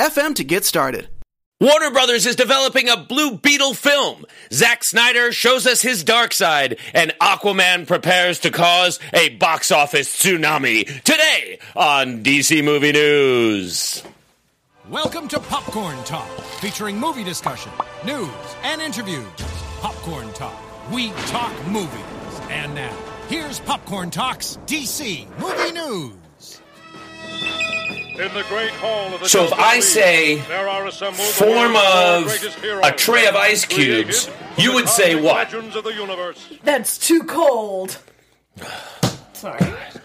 anchor.fm to get started. Warner Brothers is developing a Blue Beetle film. Zack Snyder shows us his dark side, and Aquaman prepares to cause a box office tsunami. Today on DC Movie News. Welcome to Popcorn Talk, featuring movie discussion, news, and interviews. Popcorn Talk, we talk movies. And now, here's Popcorn Talk's DC Movie News. In the great hall of the So if I say League, there are assembled the form of a tray of ice cubes, you would say what? Of the universe. That's too cold. Sorry.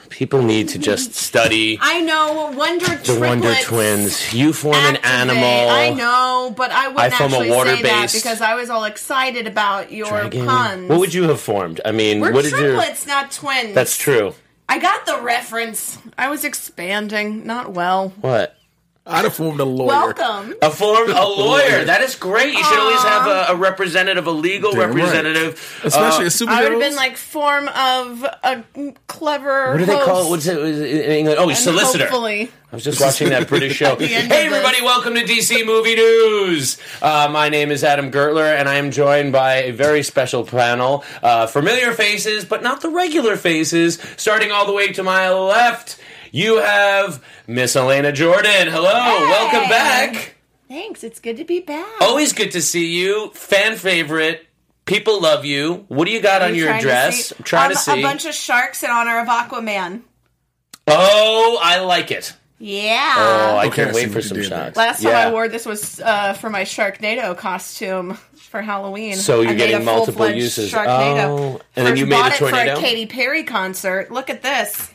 People need to just study I know Wonder the Triplets. Wonder Twins. You form an activate. animal. I know, but I wouldn't I form a actually say that water-based because I was all excited about your Dragon. puns. What would you have formed? I mean, We're what did you? triplets, not twins. That's true. I got the reference. I was expanding, not well. What? I'd have formed a lawyer. Welcome. A form, a lawyer. That is great. You should always have a, a representative, a legal Damn right. representative. Especially Uh, a superhero. I would have been like form of a clever. what do they call it? What's it was it in England? Oh, And solicitor. Hopefully, I was just watching that British show. the hey, of everybody, this. welcome to DC Movie News. Uh, my name is Adam Gertler, and I am joined by a very special panel. Uh, familiar faces, but not the regular faces. Starting all the way to my left, you have Miss Elena Jordan. Hello, welcome back. thanks. It's good to be back. Always good to see you. Fan favorite. People love you. What do you got Are on your dress? I'm trying Um, to see. A bunch of sharks in honor of Aquaman. oh, I like it. Yeah. Oh, I Okay, can't I wait for some did shots. Last time I wore this was uh, for my Sharknado costume for Halloween. So you're I made getting a multiple full-fledged uses. Sharknado. Oh, and then First you made a bought it tornado? for a Katy Perry concert. Look at this,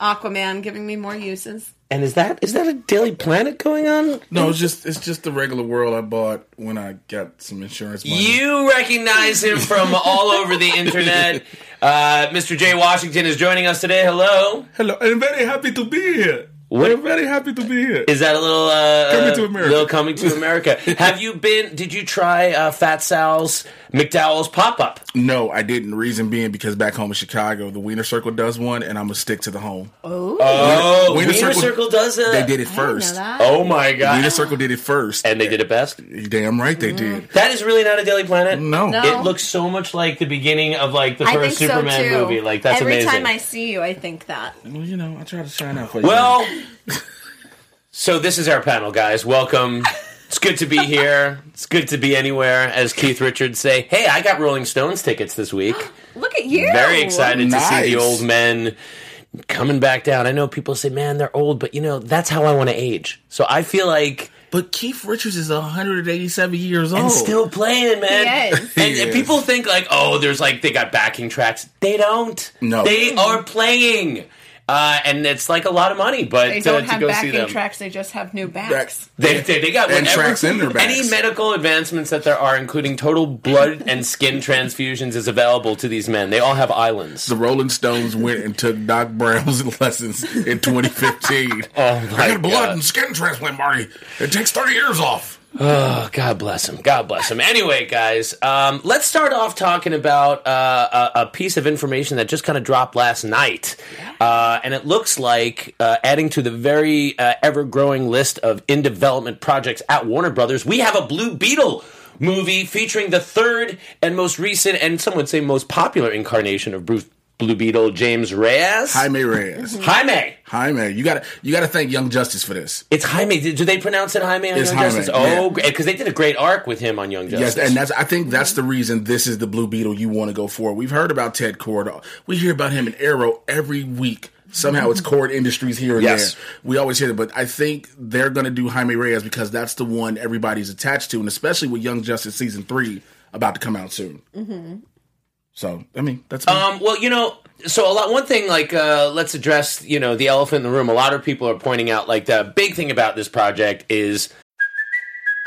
Aquaman giving me more uses. And is that is that a Daily Planet going on? No, it's just it's just the regular world I bought when I got some insurance money. You recognize him from all over the internet. Uh, Mr. Jay Washington is joining us today. Hello. Hello, I'm very happy to be here. What- I'm very happy to be here. Is that a little uh, Coming to America. Little coming to America. Have you been? Did you try uh, Fat Sal's McDowell's pop up? no, I didn't. Reason being because back home in Chicago, the Wiener Circle does one, and I'm gonna stick to the home. Oh, Wiener Wiener, Circle- Circle, does it. They did it first. Oh my god! Wiener Circle did it first, and they did it best. Damn right they did. That is really not a Daily Planet. No. No. It looks so much like the beginning of like the first Superman so movie. Like that's Every amazing. time I see you, I think that. Well, you know, I try to shine out for you. Well, so this is our panel, guys. Welcome. It's good to be here. It's good to be anywhere, as Keith Richards say. Hey, I got Rolling Stones tickets this week. Look at you. Very excited to see the old men coming back down. I know people say, "Man, they're old," but you know that's how I want to age. So I feel like but Keith Richards is 187 years old. and still playing, man. He is. And, He and people think like, oh, there's like they got backing tracks. They don't. No. they are playing, uh, and it's like a lot of money. But They don't to have go see backing them. tracks. They just have new backs. Backs. They, they, they got And whatever, tracks in their backs. any medical advancements that there are, including total blood and skin transfusions, is available to these men. They all have islands. The Rolling Stones went and took Doc Brown's lessons in 2015. Oh I my got a blood god! and skin transplant, Marty. It takes 30 years off. Oh, God bless him. God bless him. Anyway, guys, um, let's start off talking about uh, a, a piece of information that just kind of dropped last night, uh, and it looks like uh, adding to the very uh, ever-growing list of in development projects at Warner Brothers, we have a Blue Beetle movie featuring the third and most recent, and some would say most popular incarnation of Bruce Blue Beetle, James Reyes. Jaime Reyes. Mm-hmm. Jaime. Jaime, you gotta you gotta thank Young Justice for this. It's Jaime. Do they pronounce it Jaime on It's Young Jaime, Justice? Oh, because they did a great arc with him on Young Justice. Yes, and that's I think that's mm-hmm. the reason this is the Blue Beetle you want to go for. We've heard about Ted Kord. We hear about him in Arrow every week. Somehow it's mm-hmm. Kord Industries here and Yes. there. We always hear it, but I think they're going to do Jaime Reyes because that's the one everybody's attached to, and especially with Young Justice season three about to come out soon. Mm-hmm. So I mean that's Um, well, you know, so a lot. One thing, like, uh, let's address, you know, the elephant in the room. A lot of people are pointing out, like, the big thing about this project is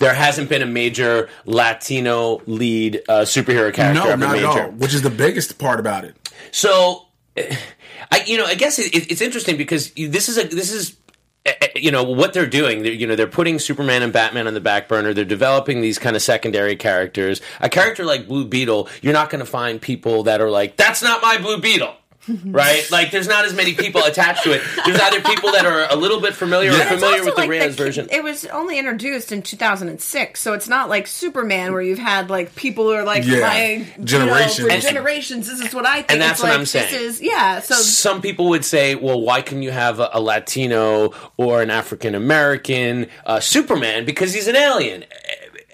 There hasn't been a major Latino lead uh, superhero character. No, ever not at all. Which is the biggest part about it. So, eh, I you know I guess it, it's interesting because this is a this is eh, eh, you know what they're doing. They're, you know they're putting Superman and Batman on the back burner. They're developing these kind of secondary characters. A character like Blue Beetle, you're not going to find people that are like, "That's not my Blue Beetle." right? Like, there's not as many people attached to it. There's either people that are a little bit familiar or familiar also with the like Reyes the- version. It was only introduced in 2006, so it's not like Superman where you've had like people who are like Yeah. my you know, Generations. for And- generations. This is what I think. And that's It's what like, I'm saying. This is yeah. So some people would say, well, why can you have a, a Latino or an African American uh, Superman because he's an alien?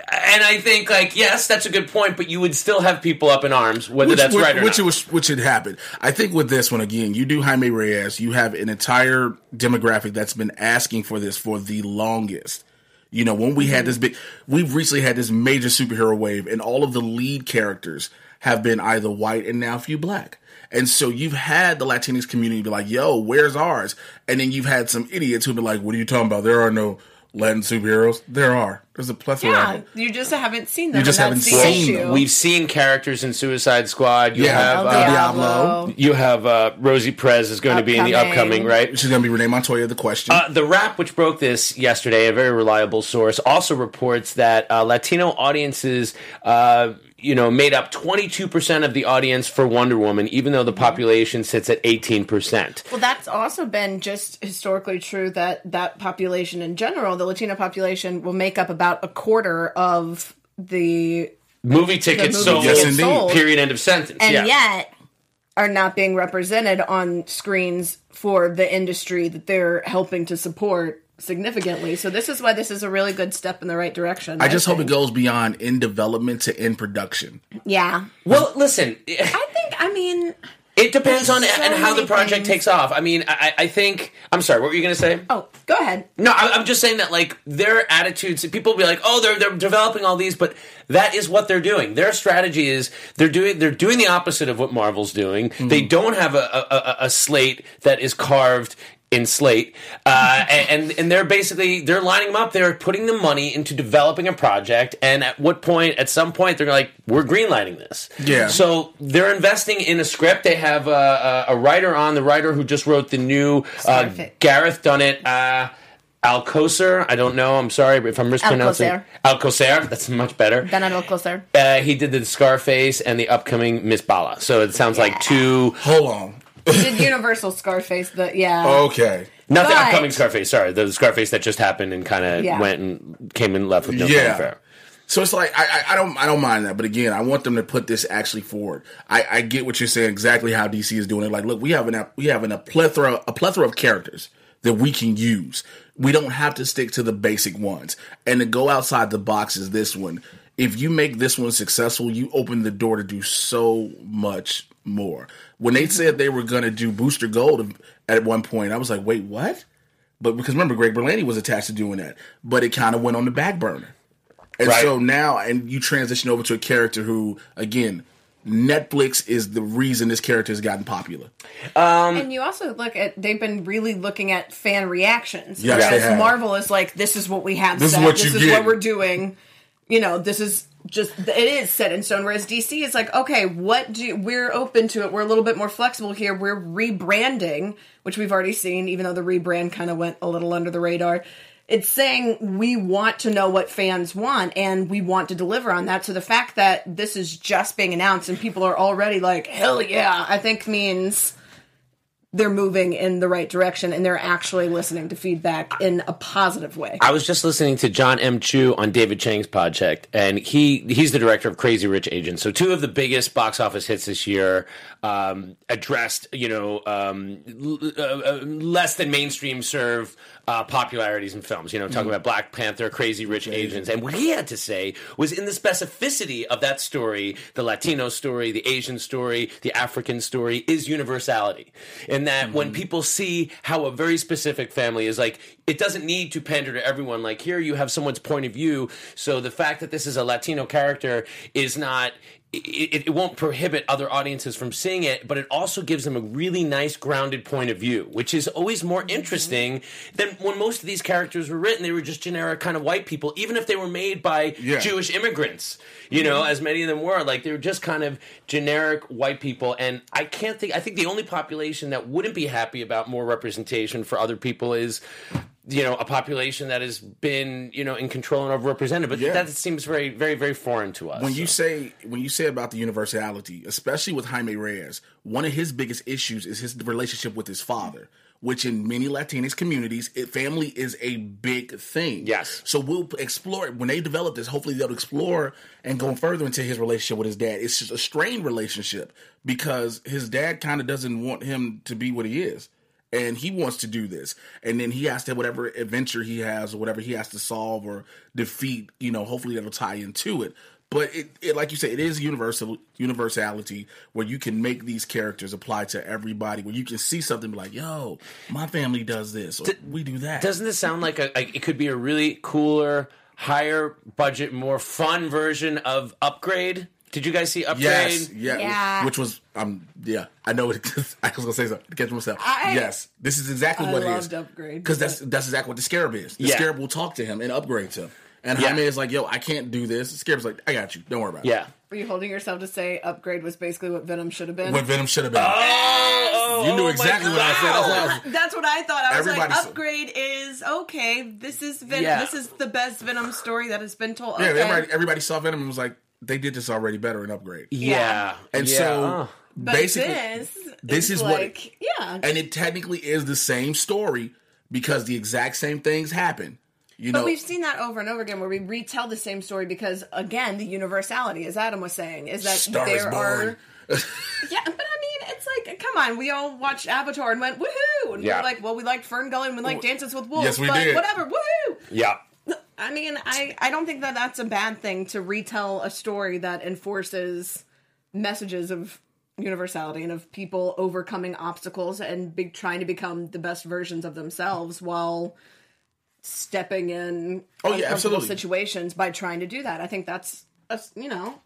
And I think, like, yes, that's a good point, but you would still have people up in arms, whether which, that's which, right or which not. It was, which had happened. I think with this one again, you do Jaime Reyes. You have an entire demographic that's been asking for this for the longest. You know, when we had Mm-hmm. this big, we've recently had this major superhero wave, and all of the lead characters have been either white and now few black. And so you've had the Latinx community be like, "Yo, where's ours?" And then you've had some idiots who've been like, "What are you talking about? There are no Latin superheroes. There are. There's a plethora of yeah, them." you just haven't seen them. You just haven't the seen issue. them. We've seen characters in Suicide Squad. You Yeah. have uh, Diablo. you have uh, Rosie Perez is going to be in the Upcoming. upcoming, right? She's gonna be Renee Montoya. The question. Uh, the Wrap, which broke this yesterday, a very reliable source, also reports that uh, Latino audiences, uh, you know, made up 22% of the audience for Wonder Woman, even though the mm-hmm. population sits at 18%. Well, that's also been just historically true that that population in general, the Latino population, will make up about a quarter of the Movie tickets movie sold, Yes, indeed. sold. period, end of sentence. and yeah. yet are not being represented on screens for the industry that they're helping to support significantally. So this is why this is a really good step in the right direction. I just hope it goes beyond in development to in production. Yeah, Well, listen, I think. I mean, it depends on so and how the project things. takes off. I mean, I, I think. I'm sorry, what were you going to say? oh, go ahead. No, I, I'm just saying that like their attitudes. People will be like, "Oh, they're they're developing all these," but that is what they're doing. Their strategy is they're doing they're doing the opposite of what Marvel's doing. They mm-hmm. don't have a a, a, a slate that is carved in slate, uh, and and they're basically they're lining them up. They're putting the money into developing a project, and at what point? At some point, they're like, "We're greenlighting this." Yeah. So they're investing in a script. They have a, a, a writer on the writer who just wrote the new uh, Gareth Dunnet. Uh, Alcocer, I don't know. I'm sorry if I'm mispronouncing. Alcocer. Alcocer, that's much better. Then a little closer. Uh, he did the Scarface and the upcoming Miss Bala. So it sounds like two. Hold on. Did Universal Scarface? The yeah. Okay. Not the But- upcoming Scarface. Sorry, the Scarface that just happened and kind of Yeah. went and came and left with no Yeah. fanfare. So it's like I, I, I don't I don't mind that, but again, I want them to put this actually forward. I, I get what you're saying exactly how DC is doing it. Like, look, we have an we have an, a plethora a plethora of characters that we can use. We don't have to stick to the basic ones, and to go outside the box is this one. If you make this one successful, you open the door to do so much more. When they said they were going to do Booster Gold at one point, I was like, wait, what? But because remember, Greg Berlanti was attached to doing that, but it kind of went on the back burner. And Right. so now, and you transition over to a character who, again, Netflix is the reason this character has gotten popular. Um, and you also look at they've been really looking at fan reactions. Yes, they have. Marvel is like, this is what we have This is set. what this you is get. what we're doing. You know, this is just it is set in stone. Whereas DC is like, okay, what do we're open to it. We're a little bit more flexible here. We're rebranding, which we've already seen, even though the rebrand kind of went a little under the radar. It's saying we want to know what fans want and we want to deliver on that. So the fact that this is just being announced and people are already like, hell yeah, I think means they're moving in the right direction and they're actually listening to feedback in a positive way. I was just listening to John M. Chu on David Chang's project, and he he's the director of Crazy Rich Asians. So two of the biggest box office hits this year um, addressed, you know, um, l- uh, uh, less than mainstream serve uh, popularities in films. You know, talking about Black Panther, Crazy Rich Asians, and what he had to say was in the specificity of that story, the Latino story, the Asian story, the African story, is universality. In that when people see how a very specific family is like, it doesn't need to pander to everyone. Like here, you have someone's point of view. So the fact that this is a Latino character is not. It, it won't prohibit other audiences from seeing it, but it also gives them a really nice, grounded point of view, which is always more mm-hmm. interesting than when most of these characters were written. They were just generic kind of white people, even if they were made by Yeah. Jewish immigrants, you know, mm-hmm. as many of them were. Like they were just kind of generic white people. And I can't think, I think the only population that wouldn't be happy about more representation for other people is. You know, a population that has been, you know, in control and overrepresented, but Yeah. that seems very, very, very foreign to us. when you so. say when you say about the universality, especially with Jaime Reyes, one of his biggest issues is his relationship with his father, which in many Latinx communities, it, family is a big thing. Yes. So we'll explore it. when they develop this. Hopefully, they'll explore and go further into his relationship with his dad. It's just a strained relationship because his dad kind of doesn't want him to be what he is. And he wants to do this, and then he has to have whatever adventure he has or whatever he has to solve or defeat. You know, hopefully that'll tie into it. But it, it like you said, it is universal universality where you can make these characters apply to everybody. Where you can see something be like, "Yo, my family does this, or we do that." Doesn't this sound like a, like it could be a really cooler, higher budget, more fun version of Upgrade? Did you guys see Upgrade? Yes, yeah, Yeah. which was um, yeah, I know it. I was gonna say something to catch myself. I- yes, this is exactly I what it is. loved Upgrade, because that's that's exactly what the scarab is. The Yeah. scarab will talk to him and upgrade him. And Yeah. Jaime is like, "Yo, I can't do this." The scarab's like, "I got you. Don't worry about it." Yeah. Were you holding yourself to say upgrade was basically what Venom should have been? what Venom should have been. Oh, you knew oh exactly what I said. That's why I was- That's what I thought. I was Everybody like, said- upgrade is okay. This is Venom. Yeah. this is the best Venom story that has been told. Yeah, okay. everybody, everybody saw Venom and was like, "They did this already better in Upgrade." Yeah. And Yeah. so Oh. But basically, this, this is is what- like, yeah. and it technically is the same story because the exact same things happen. You But know, we've seen that over and over again where we retell the same story because, again, the universality, as Adam was saying, is that Star is there are. Yeah, but I mean, it's like, come on, we all watched Avatar and went, woohoo! And Yeah. we were like, well, we liked Fern Gully and we liked Dances with Wolves, Yes, we but did. whatever, woohoo! Yeah. I mean, I, I don't think that that's a bad thing to retell a story that enforces messages of universality and of people overcoming obstacles and big trying to become the best versions of themselves while stepping in Oh, yeah, uncomfortable absolutely. situations by trying to do that. I think that's, that's you know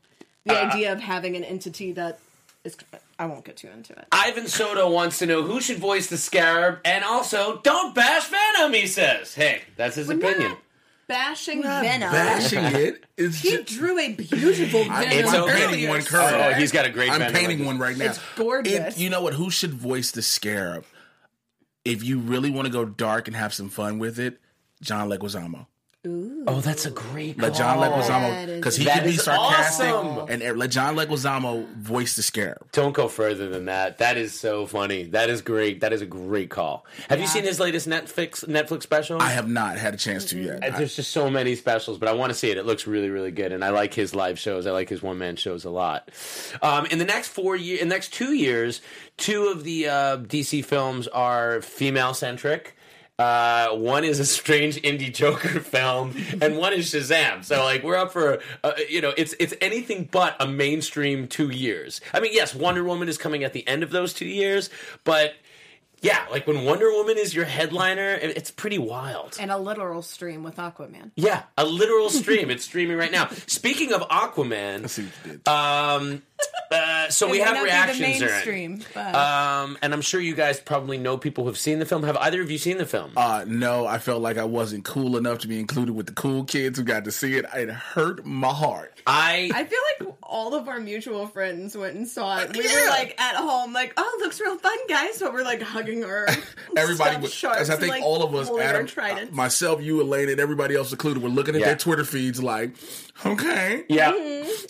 the Uh, idea of having an entity that is. I won't get too into it. Ivan Soto wants to know who should voice the Scarab, and also don't bash Venom. He says, "Hey, that's his We're opinion." not bashing Venom. bashing it. It's He just, drew a beautiful Venom It's I'm okay. painting one currently. Oh, he's got a great. I'm Venom painting like one right now. It's gorgeous. It- you know what? Who should voice the Scarab? If you really want to go dark and have some fun with it, John Leguizamo. Oh, that's a great. Let call. John Leguizamo because he can be sarcastic awesome. and let John Leguizamo voice the Scarab. Don't go further than that. That is so funny. That is great. That is a great call. Have you seen his latest Netflix Netflix special? I have not had a chance to yet. There's just so many specials, but I want to see it. It looks really, really good, and I like his live shows. I like his one man shows a lot. Um, in the next four years, in the next two years, two of the uh, DC films are female centric. Uh, one is a strange indie Joker film, and one is Shazam. So, like, we're up for, uh, you know, it's it's anything but a mainstream two years. I mean, yes, Wonder Woman is coming at the end of those two years, but yeah, like when Wonder Woman is your headliner, it's pretty wild. and a literal stream with Aquaman. Yeah, a literal stream. it's streaming right now. Speaking of Aquaman, see what you did. um, uh, so we have may not be reactions. the mainstream, but Um, and I'm sure you guys probably know people who've seen the film. Have either of you seen the film? Uh, no, I felt like I wasn't cool enough to be included with the cool kids who got to see it. It hurt my heart. I I feel like all of our mutual friends went and saw it. We Yeah. were like at home, like, "Oh, it looks real fun, guys!" But we're like hugging our Everybody was, sharks as I and, think like, all of us, Adam, tridents. uh, myself, you, Elaine, and everybody else included, were looking at Yeah. their Twitter feeds like, okay, yeah.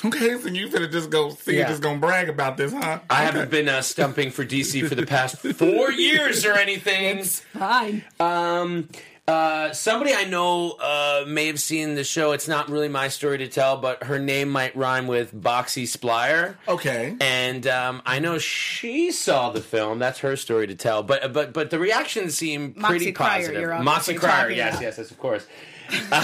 okay, so you finna just go see, Yeah. just gonna brag about this, huh? I haven't been uh, stumping for DC for the past four years or anything. Fine. Um, Uh, somebody I know uh, may have seen the show. It's not really my story to tell, but her name might rhyme with Boxy Splyer. Okay. And um, I know she saw the film. That's her story to tell. But but but the reactions seem pretty Cryer, positive. you're Moxie Cryer, talking yes, about. yes, yes, of course.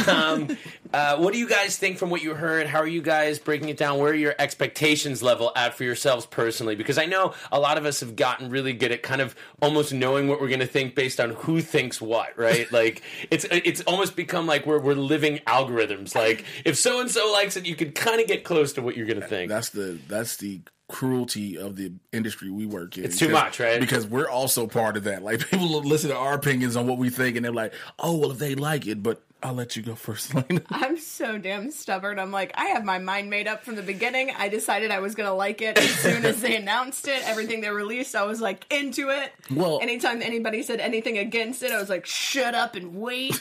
Um, uh, what do you guys think from what you heard? How are you guys breaking it down? Where are your expectations level at for yourselves personally? Because I know a lot of us have gotten really good at kind of almost knowing what we're going to think based on who thinks what, right? like it's it's almost become like we're we're living algorithms. Like if so and so likes it, you can kind of get close to what you're going to think. That's the that's the cruelty of the industry we work in. It's too Because- much, right? Because we're also part of that. Like people listen to our opinions on what we think, and they're like, "Oh, well, if they like it," but I'll let you go first, Lena. I'm so damn stubborn. I'm like, I have my mind made up from the beginning. I decided I was gonna like it as soon as they announced it. Everything they released, I was like into it. Well- anytime anybody said anything against it, I was like, shut up and wait.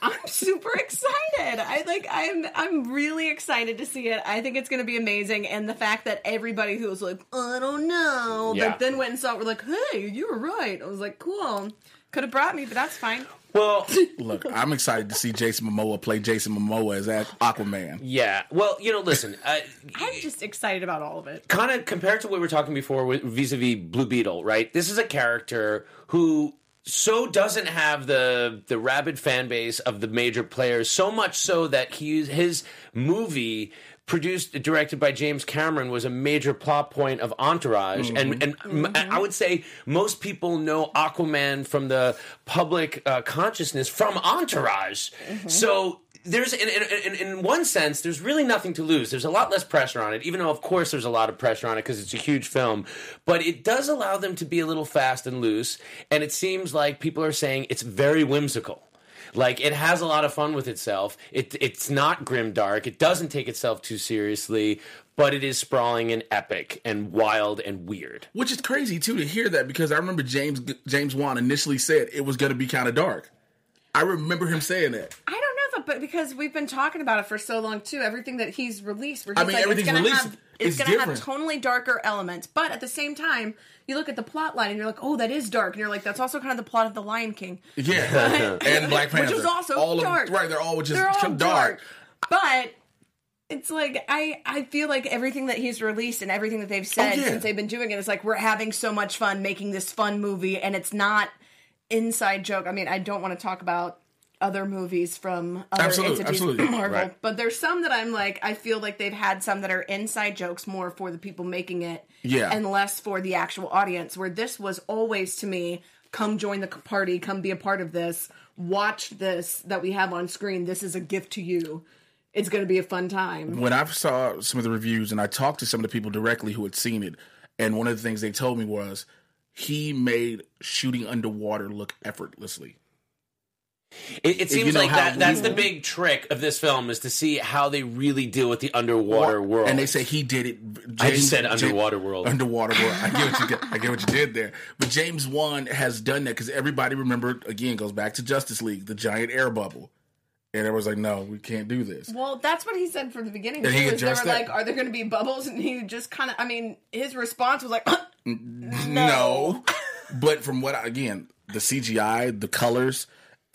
I'm super excited. I like I'm I'm really excited to see it. I think it's going to be amazing and the fact that everybody who was like, "I don't know," Yeah. but then went and saw it were like, "Hey, you were right." I was like, "Cool." Could have brought me, but that's fine. Well, Look, I'm excited to see Jason Momoa play Jason Momoa as Aquaman. yeah. Well, you know, listen. Uh, I'm just excited about all of it. kind of compared to what we were talking before with vis-a-vis Blue Beetle, right? This is a character who so doesn't have the the rabid fan base of the major players, so much so that he his movie produced directed by James Cameron was a major plot point of Entourage. And and m- I would say most people know Aquaman from the public uh, consciousness from Entourage. So there's in, in, in one sense there's really nothing to lose. There's a lot less pressure on it even though of course there's a lot of pressure on it because it's a huge film. But it does allow them to be a little fast and loose and it seems like people are saying it's very whimsical like it has a lot of fun with itself it, it's not grim dark it doesn't take itself too seriously but it is sprawling and epic and wild and weird Which is crazy too to hear that because I remember James James Wan initially said it was going to be kind of dark. I remember him saying that. I don't know though, but because we've been talking about it for so long too, everything that he's released, where he's I mean, like, everything's it's gonna released. have, it's, It's gonna have different. tonally darker elements, but at the same time, you look at the plot line and you're like, oh, that is dark, and you're like, that's also kind of the plot of the Lion King, Yeah, and Black Panther, which is also all dark. Of, right, they're all just They're all dark. dark. But it's like I I feel like everything that he's released and everything that they've said Oh, yeah. since they've been doing it is like we're having so much fun making this fun movie, and it's not inside joke. I mean, I don't want to talk about other movies from other Absolutely, entities, absolutely. Marvel, Right. but there's some that I'm like I feel like they've had some that are inside jokes more for the people making it, Yeah. and less for the actual audience. Where this was always to me, come join the party, come be a part of this, watch this that we have on screen. This is a gift to you. It's going to be a fun time. when I saw some of the reviews and I talked to some of the people directly who had seen it, and one of the things they told me was he made shooting underwater look effortlessly. It, it seems you know like that, that's the big trick of this film is to see how they really deal with the underwater world. And they say he did it. I just said James- underwater world. Underwater world. I get what you did. I get what you did there. But James Wan has done that because everybody remembered again goes back to Justice League, the giant air bubble, and everyone's like, "No, we can't do this." Well, that's what he said from the beginning. And Too, he is they were that. like, "Are there going to be bubbles?" And he just kind of, I mean, his response was like, No. but from what I, again, the CGI, the colors,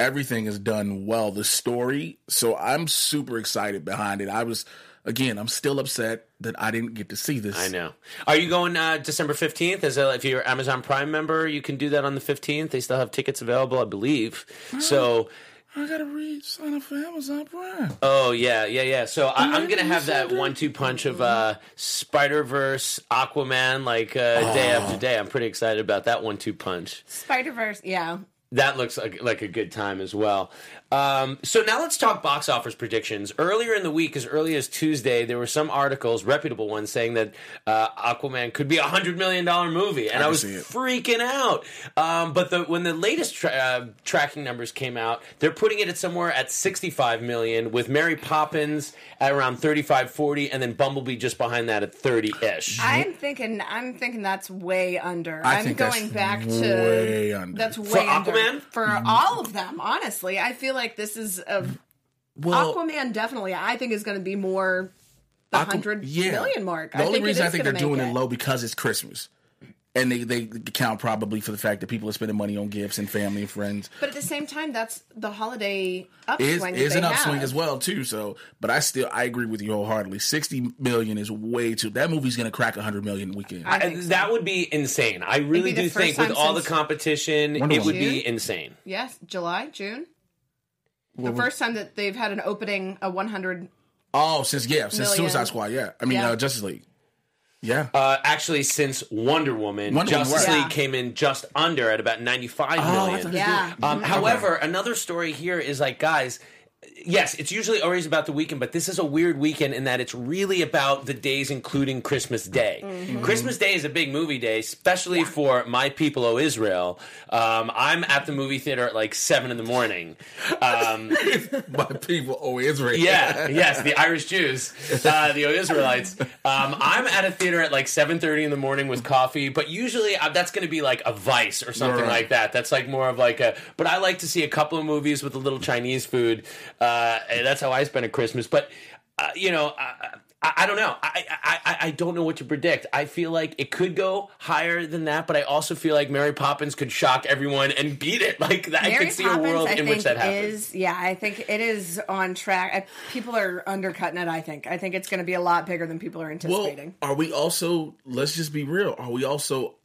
everything is done well. The story, so I'm super excited behind it. I was again, I'm still upset that I didn't get to see this. I know. Are you going uh, December fifteenth? Is a, if you're an Amazon Prime member, you can do that on the fifteenth. They still have tickets available, I believe. So, I gotta read sign up for Amazon Prime. oh yeah, yeah, yeah. So I, I'm gonna have that that. one-two punch of uh, Spider Verse, Aquaman, like uh, day after day. I'm pretty excited about that one-two punch. Spider Verse. Yeah, That looks like, like a good time as well. Um, so now let's talk box office predictions. Earlier in the week, as early as Tuesday, there were some articles, reputable ones, saying that uh, Aquaman could be a hundred million dollar movie, and I, can was freaking out. Um, but the, when the latest tra- uh, tracking numbers came out, they're putting it at somewhere at sixty five million, with Mary Poppins at around 35, 40, and then Bumblebee just behind that at thirty ish. I'm thinking, I'm thinking that's way under. I am think going that's back to way under. That's way under Aquaman? for all of them. Honestly, I feel like this is a Well, Aquaman. Definitely, I think is going to be more the Aqua- hundred yeah. million mark. The only think reason I think they're doing make it low because it's Christmas. and they they account probably for the fact that people are spending money on gifts and family and friends. But at the same time, that's the holiday Is upswing. is an upswing have. as well too. So, but I still I agree with you wholeheartedly. Sixty million is way too. That movie's gonna crack hundred million weekend. I so. that would be insane. I really do think with all the competition, Wonder it would Woman. be insane. Yes, July, June. The first time that they've had an opening, a 100. oh, since yeah, since Million. Suicide Squad, yeah. I mean Yeah. uh, Justice League, yeah. Uh, actually, since Wonder Woman, Wonder Justice right. League Yeah. came in just under at about ninety-five Oh, I million. thought- Yeah. Um, However, another story here is like, guys, yes, it's usually always about the weekend, but this is a weird weekend in that it's really about the days, including Christmas Day. Mm-hmm. Christmas Day is a big movie day, especially for my people, O Israel. Um, I'm at the movie theater at like seven in the morning. Um, My people, oh Israel. yeah, yes, the Irish Jews, uh, the O Israelites. Um, I'm at a theater at like 7:30 in the morning with coffee, but usually uh, that's going to be like a Vice or something Right. like that. That's like more of like a. But I like to see a couple of movies with a little Chinese food. Uh, and that's how I spend a Christmas. But uh, you know. I, I, I don't know. I, I I I don't know what to predict. I feel like it could go higher than that, but I also feel like Mary Poppins could shock everyone and beat it. Like that, I Mary could see Poppins, a world I in think, which that happens. is yeah. I think it is on track. I, people are undercutting it. I think. I think it's going to be a lot bigger than people are Well, anticipating. are we also? Let's just be real. Are we also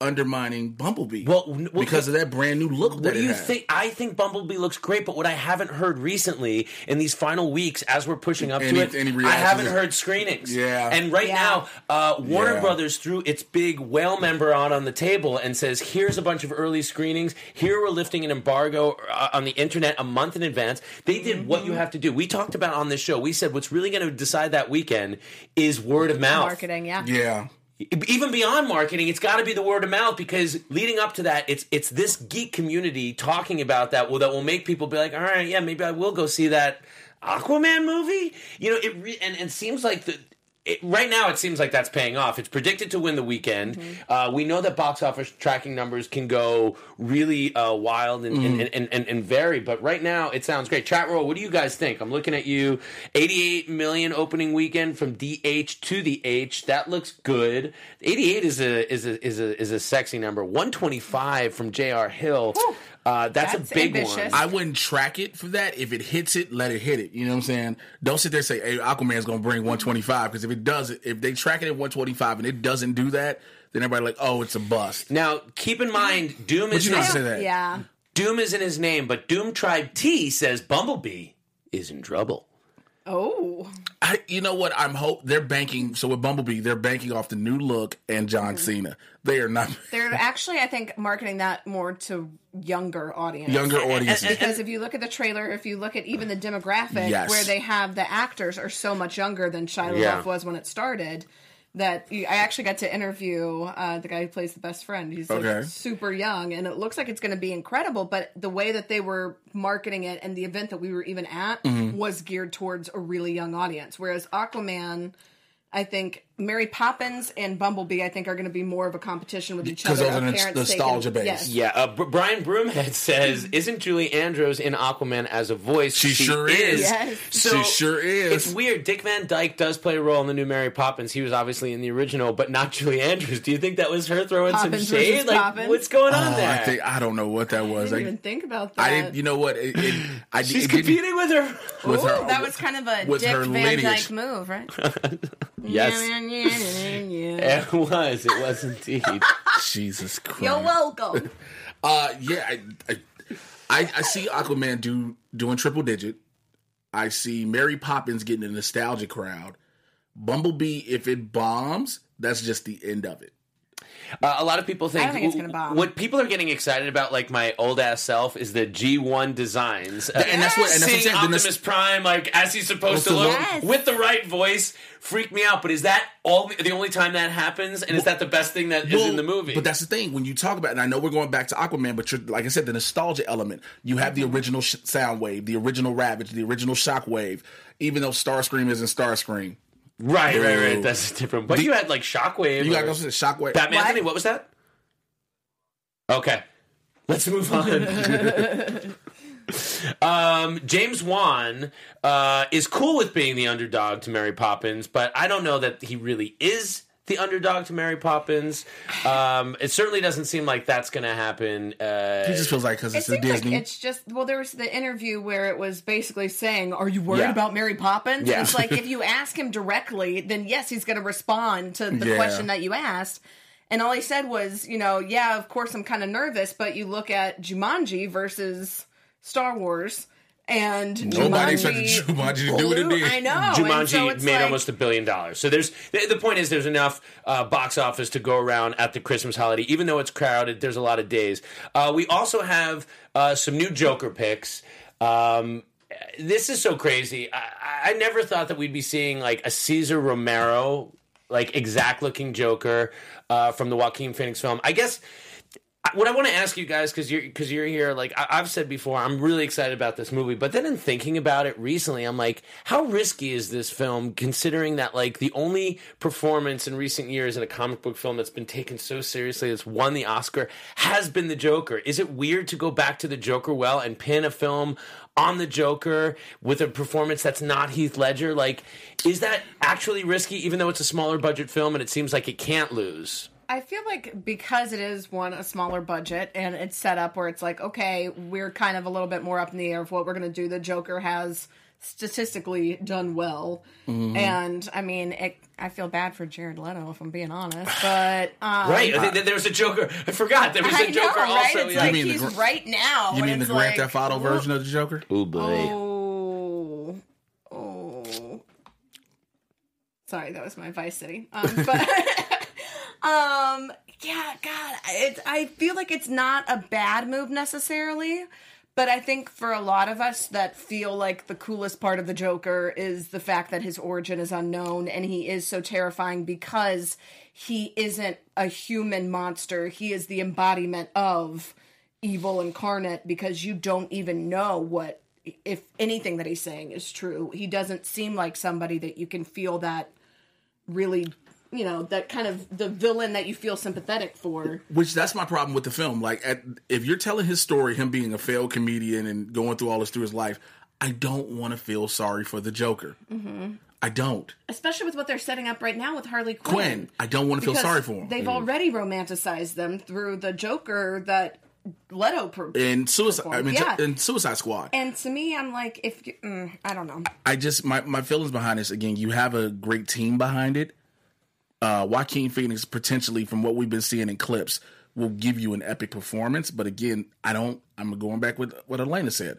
undermining Bumblebee? Well, well, because of that brand new look. What that do it you has. think? I think Bumblebee looks great, but what I haven't heard recently in these final weeks, as we're pushing up Any- to it, any I haven't heard screenings. Yeah. and right Yeah. now, uh, Warner Yeah. Brothers threw its big whale member out on the table and says, "Here's a bunch of early screenings. Here we're lifting an embargo uh, on the internet a month in advance." They did what Mm-hmm. you have to do. We talked about on this show. We said what's really going to decide that weekend is word of mouth Marketing, yeah. Yeah. Even beyond marketing, it's got to be the word of mouth because leading up to that, it's it's this geek community talking about that will that will make people be like, all right, yeah, maybe I will go see that Aquaman movie. You know, it re- and and seems like the. It, right now, it seems like that's paying off. It's predicted to win the weekend. Uh, we know that box office tracking numbers can go really uh, wild and, and, and, and, and vary, but right now it sounds great. Chat roll, what do you guys think? I'm looking at you. 88 million opening weekend from DH to the H. That looks good. 88 is a is a is a is a sexy number. 125 from J.R. Hill. Uh, that's, That's a big ambitious. one. I wouldn't track it for that. If it hits it, let it hit it. You know what I'm saying? Don't sit there and say, "Hey, Aquaman's going to bring 125." Because if it does it, if they track it at 125 and it doesn't do that, then everybody like, "Oh, it's a bust." now, keep in mind, Doom is don't say that. Yeah. Doom is in his name, but Doom Tribe T says Bumblebee is in trouble. Oh. I, you know what? I'm hope they're banking. So with Bumblebee, they're banking off the new look and John Mm-hmm. Cena. They are not They're actually, I think, marketing that more to younger audience. younger audiences. Because if you look at the trailer, if you look at even the demographic, Yes. where they have the actors are so much younger than Shia LaBeouf Yeah. was when it started, that I actually got to interview uh, the guy who plays the best friend. He's like Okay. super young, and it looks like it's going to be incredible. But the way that they were marketing it and the event that we were even at Mm-hmm. was geared towards a really young audience, whereas Aquaman. I think Mary Poppins and Bumblebee, I think, are going to be more of a competition with each other. those are of the nostalgia taking- based. Yes. Yeah, uh, Br- Brian Broomhead says, "Isn't Julie Andrews in Aquaman as a voice? She sure is. Yes. So She sure is. It's weird. Dick Van Dyke does play a role in the new Mary Poppins. He was obviously in the original, but not Julie Andrews. Do you think that was her throwing Poppins some shade? Like, Poppins? what's going on Oh, there? I think I don't know what that was. I didn't I, even think about that. I didn't. You know what? It, it, I, She's it didn't- competing with her. with Ooh, her. that was kind of a Dick Van lineage. Dyke move, right? yes, You're it was. It was indeed. Jesus Christ. You're welcome. Uh, yeah, I, I, I, I see Aquaman do doing triple digit. I see Mary Poppins getting a nostalgia crowd. Bumblebee, if it bombs, that's just the end of it. Uh, a lot of people think, I don't think it's gonna bomb. what people are getting excited about, like my old ass self, is the G1 designs. Uh, And that's what- and that's what I'm seeing saying, the nos- Optimus Prime like as he's supposed to look look. Yes. with the right voice freaked me out. But is that all the only time that happens? And is that the best thing that is Well, in the movie? But that's the thing when you talk about, and I know we're going back to Aquaman, but you're, like I said, the nostalgia element. You have the original sh- Soundwave, the original Ravage, the original Shockwave. Even though Starscream isn't Starscream, right, right, right. Boo. That's different. But The- you had like Shockwave. you got or- to the Shockwave. Batman What? Anthony. What was that? Okay, let's move on. um, James Wan uh, is cool with being the underdog to Mary Poppins, but I don't know that he really is the underdog to Mary Poppins. Um, it certainly doesn't seem like that's going to happen. Uh, He just feels like because It it's a seems like Disney. it's just well, there was the interview where it was basically saying, "Are you worried Yeah. about Mary Poppins?" Yeah. It's like if you ask him directly, then yes, he's going to respond to the Yeah. question that you asked. And all he said was, you know, yeah, of course I'm kind of nervous, but you look at Jumanji versus Star Wars, and Nobody expected Jumanji to do what it did. I know. Jumanji so made like- almost a billion dollars. So there's the, the point is there's enough uh, box office to go around at the Christmas holiday. Even though it's crowded, there's a lot of days. Uh, we also have uh, some new Joker picks. Um, this is so crazy. I, I never thought that we'd be seeing like a Cesar Romero like exact looking Joker uh, from the Joaquin Phoenix film. I guess what I want to ask you guys because you're because you're here. Like I, I've said before, I'm really excited about this movie. But then in thinking about it recently, I'm like, how risky is this film? Considering that like the only performance in recent years in a comic book film that's been taken so seriously, that's won the Oscar, has been the Joker. Is it weird to go back to the Joker well and pin a film? On the Joker with a performance that's not Heath Ledger, like, is that actually risky? Even though it's a smaller budget film and it seems like it can't lose. I feel like because it is one a smaller budget and it's set up where it's like okay, we're kind of a little bit more up in the air of what we're going to do. The Joker has statistically done well, and I mean, it, I feel bad for Jared Leto if I'm being honest, but um, Right, I think there was a Joker. I forgot there was I a Joker know, right? also. It's yeah. like mean he's gr- right now. you mean the it's Grand like, Theft Auto version of the Joker? oh boy. Oh, oh. Sorry, that was my Vice City. Um, but um, yeah, God, it, I feel like it's not a bad move necessarily. But I think for a lot of us that feel like the coolest part of the Joker is the fact that his origin is unknown and he is so terrifying because he isn't a human monster. He is the embodiment of evil incarnate because you don't even know what if anything that he's saying is true. He doesn't seem like somebody that you can feel that really, you know, that kind of the villain that you feel sympathetic for. Which that's my problem with the film. Like, at, if you're telling his story, him being a failed comedian and going through all this through his life, I don't want to feel sorry for the Joker. Mm-hmm. I don't. Especially with what they're setting up right now with Harley Quinn. Quinn, I don't want to feel sorry for him. They've already romanticized them through the Joker that Leto per- in Suicide, I mean, Yeah. in Suicide Squad. and to me, I'm like, if you, mm, I don't know, I just my my feelings behind this again. You have a great team behind it. Uh, Joaquin Phoenix potentially, from what we've been seeing in clips, will give you an epic performance. But again, I don't. I'm going back with what Elena said.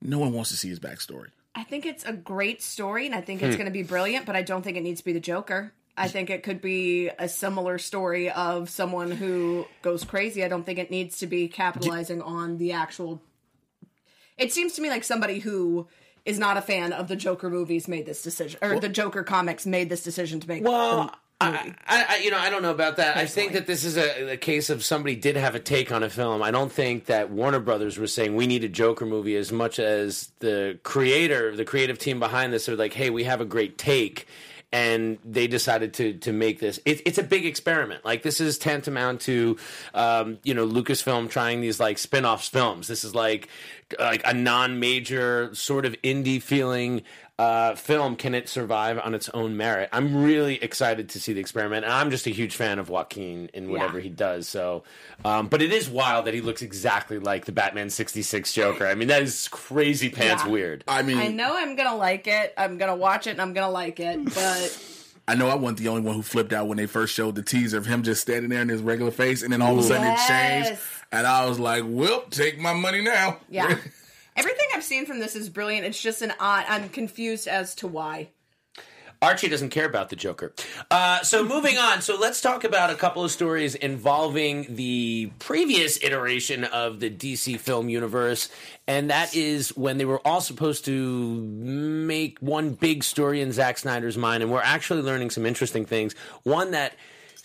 No one wants to see his backstory. I think it's a great story, and I think Hmm. it's going to be brilliant. But I don't think it needs to be the Joker. I think it could be a similar story of someone who goes crazy. I don't think it needs to be capitalizing on the actual. It seems to me like somebody who is not a fan of the Joker movies made this decision, or the Joker comics made this decision to make. Well, the movie. I, I, you know, I don't know about that. I think that this is a, a case of somebody did have a take on a film. I don't think that Warner Brothers was saying we need a Joker movie as much as the creator, the creative team behind this are like, hey, we have a great take. And they decided to to make this. It, it's a big experiment. Like this is tantamount to, um, you know, Lucasfilm trying these like spin-off films. This is like like a non-major sort of indie feeling uh, film, can it survive on its own merit? I'm really excited to see the experiment, and I'm just a huge fan of Joaquin in whatever Yeah. he does. So, um, but it is wild that he looks exactly like the Batman '66 Joker. I mean, that is crazy pants Yeah. weird. I mean, I know I'm gonna like it. I'm gonna watch it, and I'm gonna like it. But I know I wasn't the only one who flipped out when they first showed the teaser of him just standing there in his regular face, and then all of a sudden it changed, and I was like, "Well, take my money now." yeah, everything I've seen from this is brilliant. It's just an odd. I'm confused as to why. Archie doesn't care about the Joker. Uh, so moving on. So let's talk about a couple of stories involving the previous iteration of the DC film universe, and that is when they were all supposed to make one big story in Zack Snyder's mind, and we're actually learning some interesting things. One that.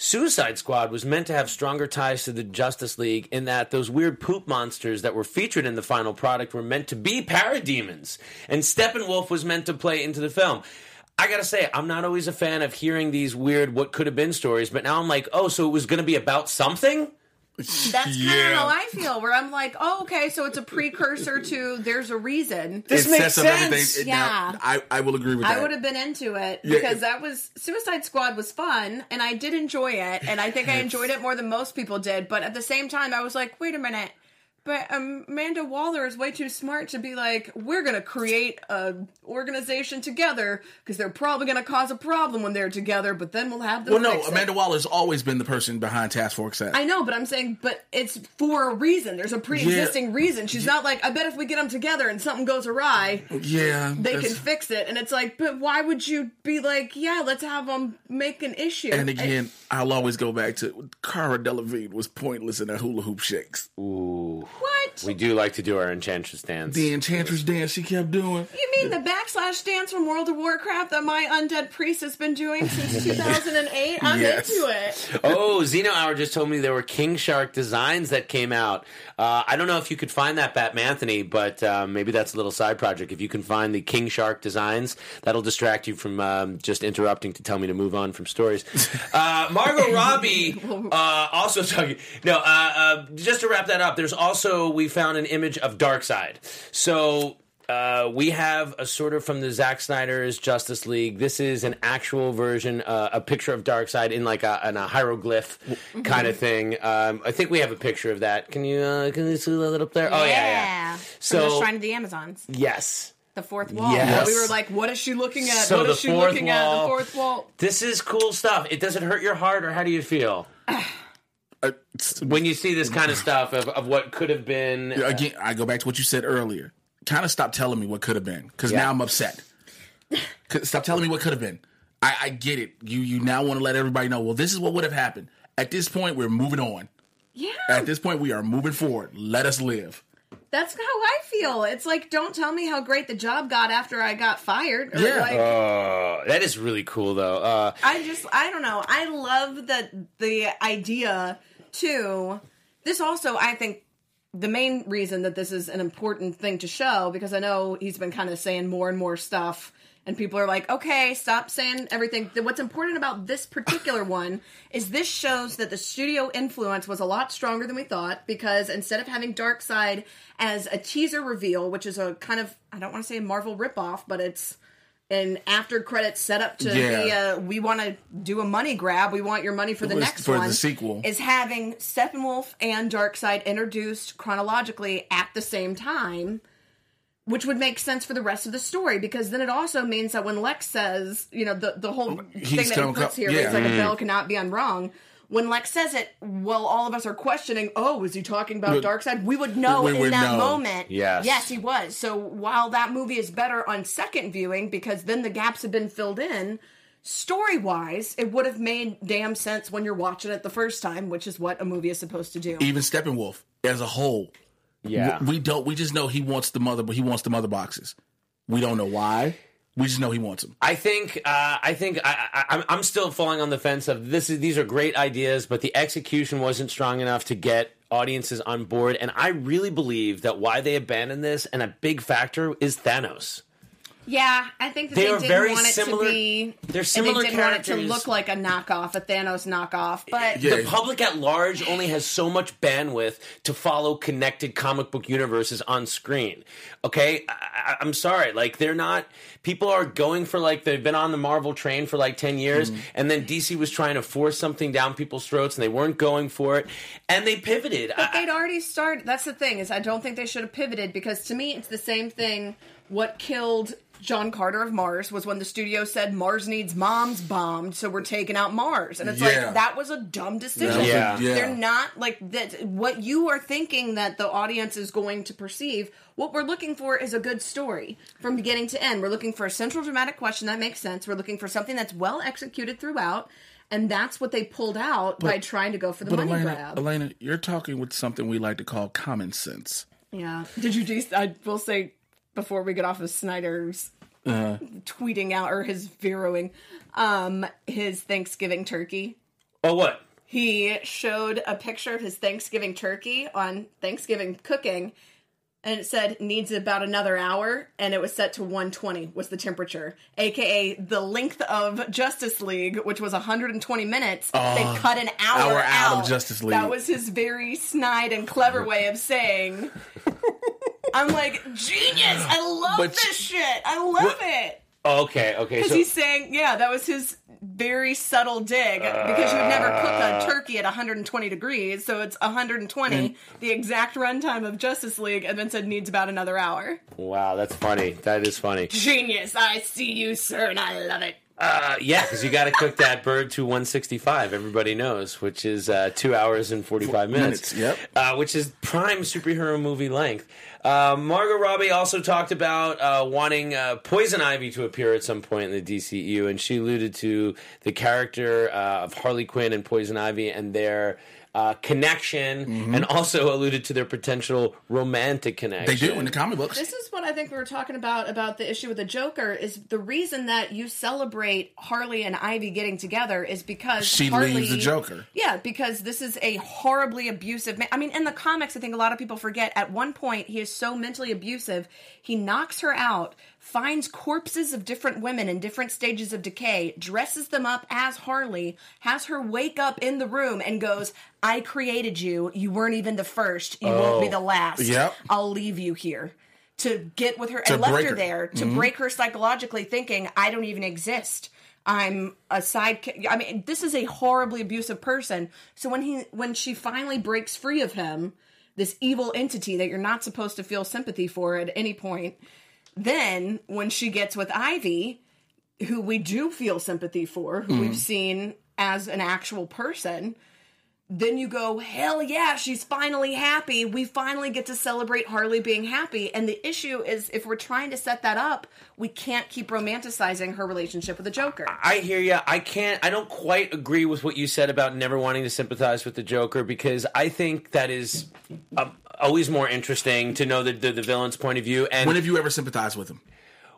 Suicide Squad was meant to have stronger ties to the Justice League in that those weird poop monsters that were featured in the final product were meant to be parademons, and Steppenwolf was meant to play into the film. I gotta say, I'm not always a fan of hearing these weird what could have been stories, but now I'm like, oh, so it was gonna be about something? That's kind of Yeah. how I feel. Where I'm like, oh, okay, so it's a precursor to there's a reason. This it makes sets everything. sense. It- now, Yeah. I, I will agree with that. I would have been into it Yeah, because it- that was Suicide Squad was fun and I did enjoy it and I think I enjoyed it more than most people did. But at the same time, I was like, wait a minute. But um, Amanda Waller is way too smart to be like, we're gonna create a organization together because they're probably gonna cause a problem when they're together. But then we'll have them. Well, no, fix it." Amanda Waller's always been the person behind Task Force X. I know, but I'm saying, but it's for a reason. There's a pre-existing reason. She's not like, I bet if we get them together and something goes awry, yeah, they that's- can fix it. And it's like, but why would you be like, yeah, let's have them make an issue? And again, I'll always go back to Cara Delevingne was pointless in her hula hoop shakes. What? We do like to do our enchantress dance. The Enchantress dance she kept doing. you mean the backslash dance from World of Warcraft that my undead priest has been doing since 2008? I'm Yes. into it. Oh, Xeno Hour just told me there were King Shark designs that came out. Uh, I don't know if you could find that, Batman Anthony, but um, maybe that's a little side project. If you can find the King Shark designs, that'll distract you from um, just interrupting to tell me to move on from stories. Uh, Margot Robbie uh, also talking. No, uh, uh, just to wrap that up, there's also we found an image of Darkseid. So uh, we have a sort of from the Zack Snyder's Justice League. This is an actual version, uh, a picture of Darkseid in like a, in a hieroglyph kind of thing. Um, I think we have a picture of that. Can you uh, can you see that up there? Oh yeah, yeah. From the So Shrine of the Amazons, yes, the fourth wall. Yes. We were like, what is she looking at? So what the she looking at? wall- The fourth wall. this is cool stuff. It doesn't hurt your heart, or how do you feel Uh, when you see this kind of stuff of, of what could have been? again, I go back to what you said earlier. Kind of stop telling me what could have been because Yeah. now I'm upset. Stop telling me what could have been. I, I get it. You you now want to let everybody know. Well, this is what would have happened. At this point, we're moving on. Yeah. At this point, we are moving forward. Let us live. That's how I feel. It's like, don't tell me how great the job got after I got fired. Or Yeah. Like, Oh, that is really cool, though. Uh, I just, I don't know. I love that the idea too. This also, I think, the main reason that this is an important thing to show because I know he's been kind of saying more and more stuff. And people are like, okay, stop saying everything. What's important about this particular one is this shows that the studio influence was a lot stronger than we thought because instead of having Darkseid as a teaser reveal, which is a kind of, I don't want to say a Marvel ripoff, but it's an after credit setup to Yeah. be a, we want to do a money grab. We want your money for the next for the one. sequel. Is having Steppenwolf and Darkseid introduced chronologically at the same time which would make sense for the rest of the story because then it also means that when Lex says, you know, the the whole oh, thing that he puts co- here, yeah. like a mm. bell cannot be unrung. When Lex says it, well, all of us are questioning. Oh, is he talking about But- Darkseid? We would know we in would that know. moment. Yes. yes, he was. So while that movie is better on second viewing because then the gaps have been filled in, story wise, it would have made damn sense when you're watching it the first time, which is what a movie is supposed to do. Even Steppenwolf as a whole. yeah. We don't. We just know he wants the mother, but he wants the mother boxes. We don't know why. We just know he wants them. I think uh, I think I, I'm still falling on the fence of this. Is, these are great ideas, but the execution wasn't strong enough to get audiences on board. And I really believe that why they abandoned this, and a big factor is Thanos. Yeah, I think that They they, are didn't very want it similar- to be. they're similar and they didn't want it to look like a knockoff, a Thanos knockoff. But Yeah. The public at large only has so much bandwidth to follow connected comic book universes on screen. Okay, I, I, I'm sorry, like they're not. People are going for like they've been on the Marvel train for like ten years, mm-hmm. and then DC was trying to force something down people's throats, and they weren't going for it, and they pivoted. but I- they'd already started. That's the thing is, I don't think they should have pivoted because to me, it's the same thing. What killed John Carter of Mars was when the studio said Mars needs moms bombed, so we're taking out Mars, and it's Yeah. like that was a dumb decision. That was a- Yeah. yeah. They're not like that. What you are thinking that the audience is going to perceive. What we're looking for is a good story from beginning to end. We're looking for a central dramatic question that makes sense. We're looking for something that's well executed throughout, and that's what they pulled out by trying to go for the But money Elena, grab. Elena, you're talking with something we like to call common sense. Yeah. Did you? De- I will say before we get off of Snyder's Uh-huh. tweeting out or his veroing, um, his Thanksgiving turkey. oh, what? He showed a picture of his Thanksgiving turkey on Thanksgiving cooking. and it said needs about another hour and it was set to 120 was the temperature aka the length of justice league which was 120 minutes they cut an hour, hour out of Justice League. that was his very snide and clever way of saying i'm like genius i love But- this shit i love it Okay, okay. because So he's saying, yeah, that was his very subtle dig because you would never cook Uh. a turkey at 120 degrees, so it's 120, the exact runtime of Justice League, and then said needs about another hour. wow, that's funny. That is funny. Genius! I see you, sir, and I love it. Uh, yeah, because you got to cook that bird to 165. Everybody knows, which is uh, two hours and 45 minutes. minutes, yep. Uh, which is prime superhero movie length. Uh, Margot Robbie also talked about uh, wanting uh, Poison Ivy to appear at some point in the DCU, and she alluded to the character uh, of Harley Quinn and Poison Ivy and their. Uh, connection, Mm-hmm. and also alluded to their potential romantic connection. They do in the comic books. This is what I think we were talking about about the issue with the Joker is the reason that you celebrate Harley and Ivy getting together is because She Harley, leaves the Joker. Yeah, because this is a horribly abusive man. I mean, in the comics, I think a lot of people forget. At one point, he is so mentally abusive, he knocks her out, finds corpses of different women in different stages of decay, dresses them up as Harley, has her wake up in the room, and goes, "I created you. You weren't even the first. You won't be the last. Yep. I'll leave you here." To get with her To and left her her. Mm-hmm. there to break her psychologically, thinking I don't even exist. I'm a sidekick. I mean, this is a horribly abusive person. So when he when she finally breaks free of him, this evil entity that you're not supposed to feel sympathy for at any point, then when she gets with Ivy, who we do feel sympathy for, who Mm-hmm. we've seen as an actual person, then you go, hell yeah, she's finally happy. We finally get to celebrate Harley being happy. And the issue is, if we're trying to set that up, we can't keep romanticizing her relationship with the Joker. I hear you. I can't. I don't quite agree with what you said about never wanting to sympathize with the Joker because I think that is um, always more interesting to know the, the the villain's point of view. And when have you ever sympathized with him?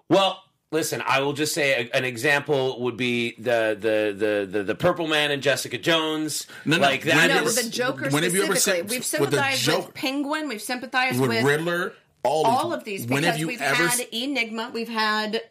well, listen, I will just say a, an example would be the the, the the the Purple Man and Jessica Jones. No, no. like that. have no, ever- the Joker when have you ever specifically. We've with the sympathized with, Joker? Penguin. We've sympathized With, with, Riddler, all, all of these When because have you we've ever? had Enigma, we've had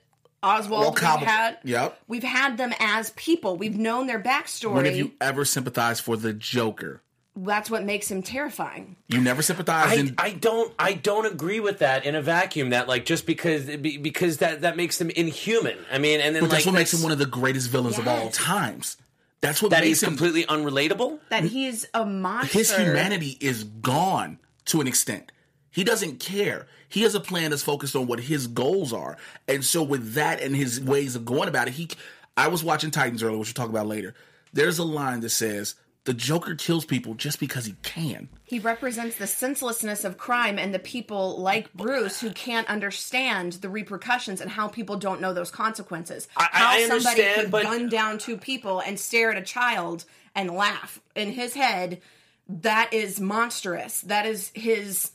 Oswald, Well, we've had Yep. we've had them as people. We've known their backstory. when have you ever sympathized for the Joker? That's what makes him terrifying. You never sympathize. I, in, I don't I don't agree with that in a vacuum. That like just because because that that makes them inhuman. I mean, and then but like that's what makes him one of the greatest villains of all times. That's what that makes is him. completely unrelatable. That he's a monster. his humanity is gone to an extent. He doesn't care. He has a plan that's focused on what his goals are. And so with that and his ways of going about it, he I was watching Titans earlier, which we'll talk about later. There's a line that says the Joker kills people just because he can. He represents the senselessness of crime and the people like Bruce who can't understand the repercussions and how people don't know those consequences. I- how I somebody could but- gun down two people and stare at a child and laugh. In his head, that is monstrous. That is his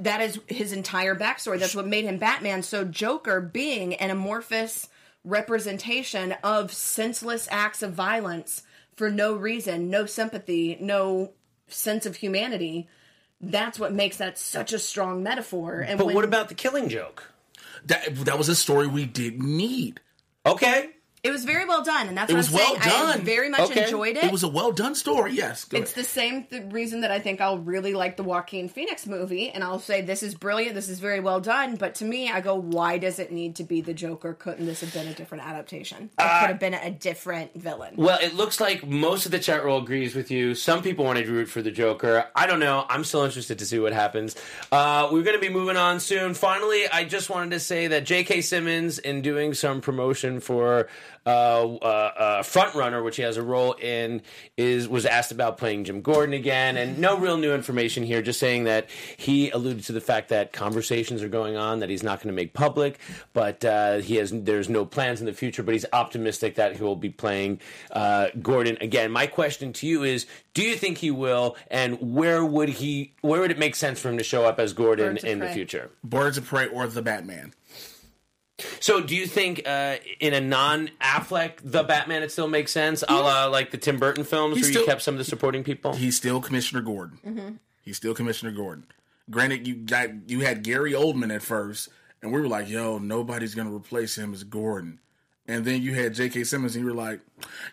that is his entire backstory. That's what made him Batman. So Joker being an amorphous representation of senseless acts of violence for no reason, no sympathy, no sense of humanity. That's what makes that such a strong metaphor. And But when- what about the Killing Joke? That that was a story we didn't need. Okay, it was very well done, and that's It what was I'm well saying. I done. very much Okay. enjoyed it. It was a well done story. Yes, go It's ahead. the same th- reason that I think I'll really like the Joaquin Phoenix movie, and I'll say this is brilliant, this is very well done. But to me, I go, why does it need to be the Joker? Couldn't this have been a different adaptation? It Uh, could have been a different villain. Well, it looks like most of the chat roll agrees with you. Some people wanted to root for the Joker. I don't know. I'm still interested to see what happens. Uh, we're going to be moving on soon. Finally, I just wanted to say that J.K. Simmons, in doing some promotion for uh, uh, uh, Frontrunner, which he has a role in, is was asked about playing Jim Gordon again, and no real new information here. Just saying that he alluded to the fact that conversations are going on that he's not going to make public, but uh, he has there's no plans in the future. But he's optimistic that he will be playing uh, Gordon again. My question to you is: Do you think he will, and where would he? Where would it make sense for him to show up as Gordon Birds of in the future? Birds of Prey or the Batman. So, do you think uh, in a non-Affleck the Batman it still makes sense, a la like the Tim Burton films, He's where still- you kept some of the supporting people? He's still Commissioner Gordon. He's still Commissioner Gordon. Granted, you got you had Gary Oldman at first, and we were like, "Yo, nobody's gonna replace him as Gordon." And then you had J.K. Simmons, and you were like,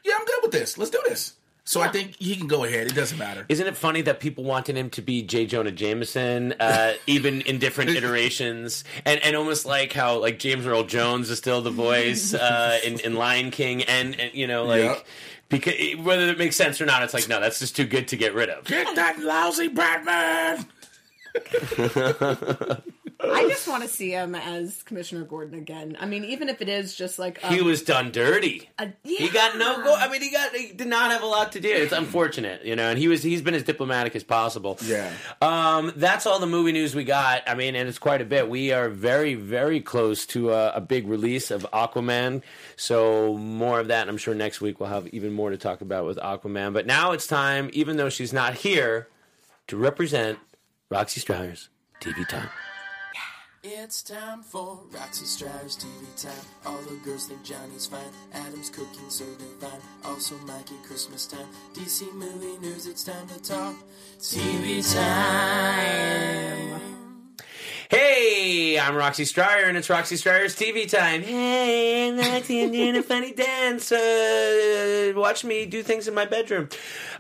"Yeah, I'm good with this. Let's do this." So I think he can go ahead. It doesn't matter. Isn't it funny that people wanted him to be J. Jonah Jameson, uh, even in different iterations, and and almost like how like James Earl Jones is still the voice uh, in, in Lion King, and, and you know like Yep. because whether it makes sense or not, it's like no, that's just too good to get rid of. Get that lousy Batman. I just want to see him as Commissioner Gordon again. I mean, even if it is just like um, He was done dirty. a- He got no go. I mean, he got he did not have a lot to do. It's unfortunate, you know. And he was he's been as diplomatic as possible. Yeah. Um, that's all the movie news we got. I mean, and it's quite a bit. We are very very close to a, a big release of Aquaman. So more of that. And I'm sure next week we'll have even more to talk about with Aquaman. But now it's time, even though she's not here, to represent Roxy Striar's TV time. It's time for Roxy Striar's TV time. All the girls think Johnny's fine. Adam's cooking so divine. Also Mikey Christmas time. DC movie news, it's time to talk. TV time. Hey, I'm Roxy Striar, and it's Roxy Striar's TV time. Hey, I'm Roxy, I'm doing a funny dance. Uh, watch me do things in my bedroom.